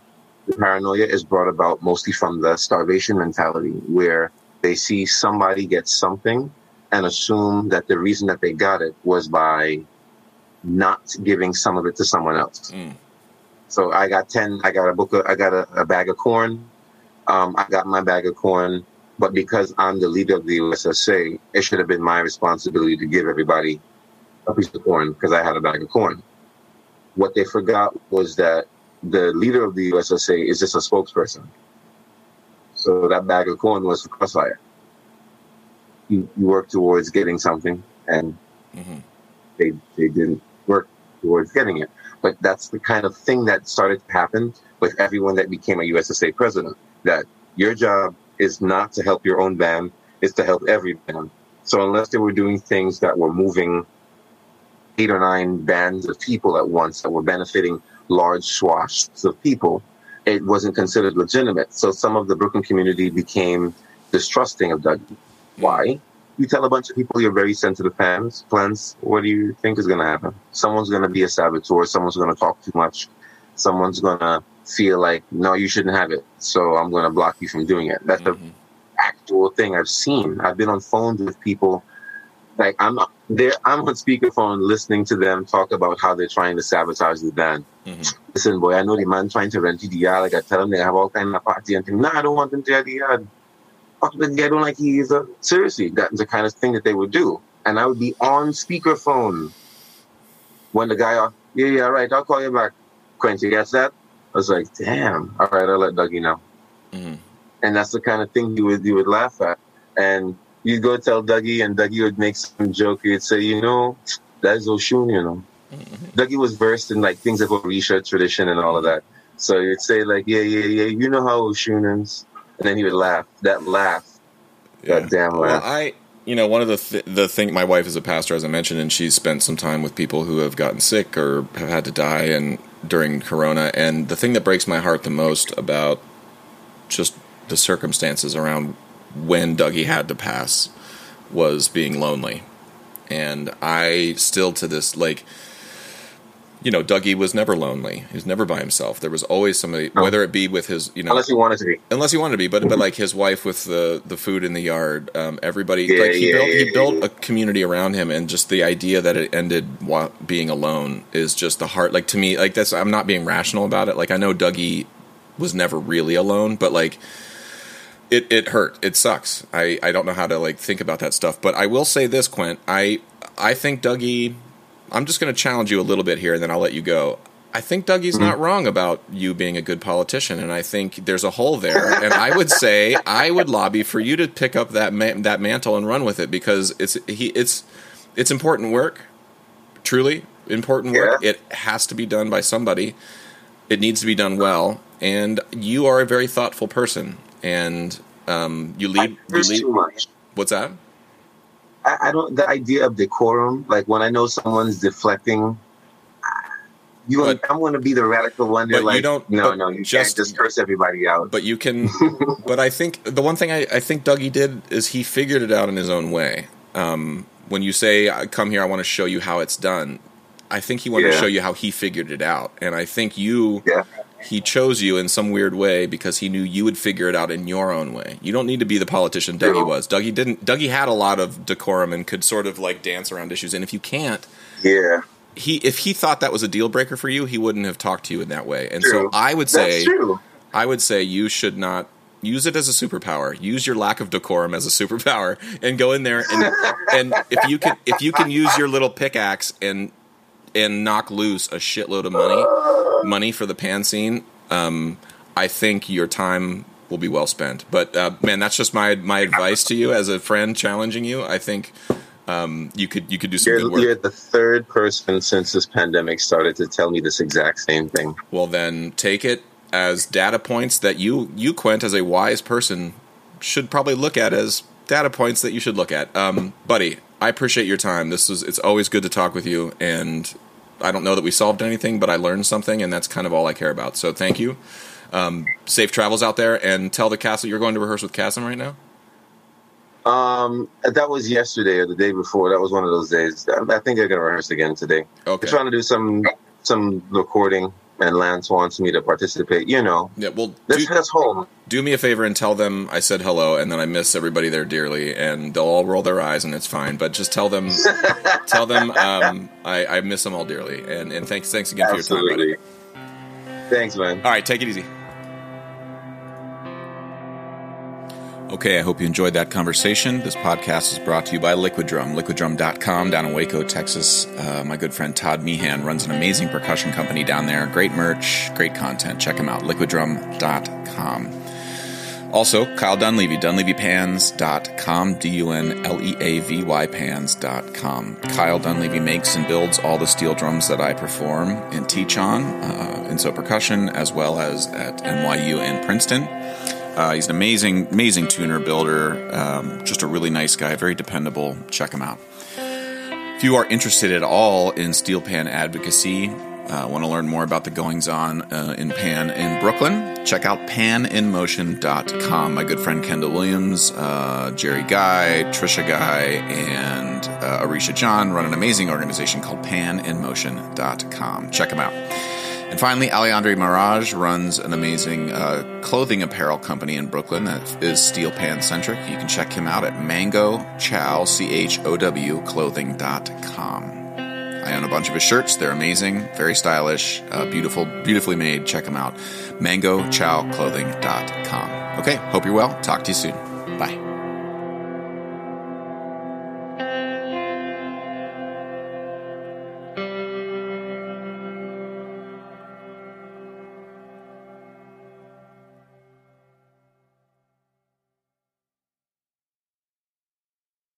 [SPEAKER 2] The paranoia is brought about mostly from the starvation mentality, where they see somebody get something and assume that the reason that they got it was by not giving some of it to someone else.
[SPEAKER 1] Mm.
[SPEAKER 2] So I got ten. I got a book. Of, I got a, a bag of corn. Um, I got my bag of corn, but because I'm the leader of the USSA, it should have been my responsibility to give everybody a piece of corn because I had a bag of corn. What they forgot was that the leader of the USSA is just a spokesperson. So that bag of corn was for Crossfire. You, you work towards getting something, and
[SPEAKER 1] Mhm.
[SPEAKER 2] they they didn't work towards getting it. But that's the kind of thing that started to happen with everyone that became a USSA president. That your job is not to help your own band, it's to help every band. So unless they were doing things that were moving eight or nine bands of people at once that were benefiting large swaths of people, it wasn't considered legitimate. So some of the Brooklyn community became distrusting of Dougie. Hmm. Why? You tell a bunch of people you're very sensitive fans, plans, what do you think is going to happen? Someone's going to be a saboteur. Someone's going to talk too much. Someone's going to feel like, no, you shouldn't have it. So I'm going to block you from doing it. That's the
[SPEAKER 1] Mhm.
[SPEAKER 2] actual thing I've seen. I've been on phones with people. Like I'm there, I'm on speakerphone listening to them talk about how they're trying to sabotage the band.
[SPEAKER 1] Mhm.
[SPEAKER 2] Listen, boy, I know the man trying to rent you the yard. Like I tell them they have all kind of party and things. Nah, I don't want them to have the yard. Fuck the guy, I don't like he is a seriously. That's the kind of thing that they would do. And I would be on speakerphone when the guy, yeah, yeah, right, I'll call you back. Quincy gets that? I was like, damn. All right, I'll let Dougie know
[SPEAKER 1] Mhm.
[SPEAKER 2] and that's the kind of thing you would you would laugh at. And you'd go tell Dougie, and Dougie would make some joke. He'd say, "You know, that's Oshun." You know, Dougie was versed in like things about Orisha tradition and all of that. So you'd say like, "Yeah, yeah, yeah, you know how Oshun is," and then he would laugh. That laugh, that damn
[SPEAKER 1] Well,
[SPEAKER 2] laugh.
[SPEAKER 1] I, you know, one of the th- the thing. My wife is a pastor, as I mentioned, and she's spent some time with people who have gotten sick or have had to die, and during Corona, and the thing that breaks my heart the most about just the circumstances around when Dougie had to pass was being lonely. And I still to this like you know, Dougie was never lonely. He was never by himself. There was always somebody, no. whether it be with his, you know,
[SPEAKER 2] unless he wanted to be,
[SPEAKER 1] unless he wanted to be, but but like his wife with the the food in the yard. Um, everybody, yeah, like he yeah, built, yeah, he built a community around him, and just the idea that it ended while being alone is just the heart. Like to me, like that's I'm not being rational about it. Like I know Dougie was never really alone, but like it it hurt. It sucks. I I don't know how to like think about that stuff, but I will say this, Quint. I I think Dougie I'm just going to challenge you a little bit here, and then I'll let you go. I think Dougie's mm-hmm. not wrong about you being a good politician, and I think there's a hole there. and I would say I would lobby for you to pick up that ma- that mantle and run with it because it's he it's it's important work, truly important work. Yeah. It has to be done by somebody. It needs to be done well, and you are a very thoughtful person, and um, you lead.
[SPEAKER 2] I, you lead, too much.
[SPEAKER 1] What's that?
[SPEAKER 2] I, I, don't. The idea of decorum, like when I know someone's deflecting, you. But, I'm going to be the radical one. They're like, don't, no, no, you just, can't just curse everybody out.
[SPEAKER 1] But you can. but I think the one thing I, I think Dougie did is he figured it out in his own way. Um, when you say, "Come here, I want to show you how it's done," I think he wanted yeah. to show you how he figured it out, and I think you.
[SPEAKER 2] Yeah
[SPEAKER 1] he chose you in some weird way because he knew you would figure it out in your own way. You don't need to be the politician Dougie was. Dougie didn't. Dougie had a lot of decorum and could sort of like dance around issues. And if you can't,
[SPEAKER 2] yeah,
[SPEAKER 1] he if he thought that was a deal breaker for you, he wouldn't have talked to you in that way. And true. so I would say, I would say you should not use it as a superpower. Use your lack of decorum as a superpower, and go in there and and if you can if you can use your little pickaxe and and knock loose a shitload of money money for the pan scene, um, I think your time will be well spent. But uh, man, that's just my my advice to you as a friend challenging you. I think um, you could you could do some
[SPEAKER 2] you're,
[SPEAKER 1] good work.
[SPEAKER 2] You're the third person since this pandemic started to tell me this exact same thing.
[SPEAKER 1] Well, then take it as data points that you you Quint as a wise person should probably look at as data points that you should look at. Um, buddy, I appreciate your time. This is it's always good to talk with you and I don't know that we solved anything, but I learned something, and that's kind of all I care about. So thank you. Um, safe travels out there, and tell the castle you're going to rehearse with Kasim right now.
[SPEAKER 2] Um, that was yesterday or the day before. That was one of those days. I think I'm gonna rehearse again today.
[SPEAKER 1] Okay.
[SPEAKER 2] I'm trying to do some some recording and Lance wants me to participate, you know.
[SPEAKER 1] Yeah, well,
[SPEAKER 2] let's head us home.
[SPEAKER 1] Do me a favor and tell them I said hello, and then I miss everybody there dearly, and they'll all roll their eyes, and it's fine. But just tell them, tell them um, I, I, miss them all dearly, and, and thanks, thanks again Absolutely. for your time,
[SPEAKER 2] buddy. Thanks, man.
[SPEAKER 1] All right, take it easy. Okay, I hope you enjoyed that conversation. This podcast is brought to you by Liquid Drum, liquiddrum.com down in Waco, Texas. Uh, my good friend Todd Meehan runs an amazing percussion company down there. Great merch, great content. Check him out, liquiddrum.com. Also, Kyle Dunleavy, dunleavypans.com, D U N L E A V Y pans.com. Kyle Dunleavy makes and builds all the steel drums that I perform and teach on uh, in So Percussion, as well as at NYU and Princeton. Uh, he's an amazing, amazing tuner builder. Um, just a really nice guy, very dependable. Check him out. If you are interested at all in steel pan advocacy, uh, want to learn more about the goings on uh, in Pan in Brooklyn, check out paninmotion.com. My good friend Kendall Williams, uh, Jerry Guy, Trisha Guy, and uh, Arisha John run an amazing organization called paninmotion.com. Check them out. And finally, Alejandre Mirage runs an amazing uh, clothing apparel company in Brooklyn that is steel pan centric. You can check him out at mango chow, C H O W, clothing.com. I own a bunch of his shirts. They're amazing, very stylish, uh, beautiful, beautifully made. Check them out. Mango chow, MangoChowClothing.com. Okay, hope you're well. Talk to you soon. Bye.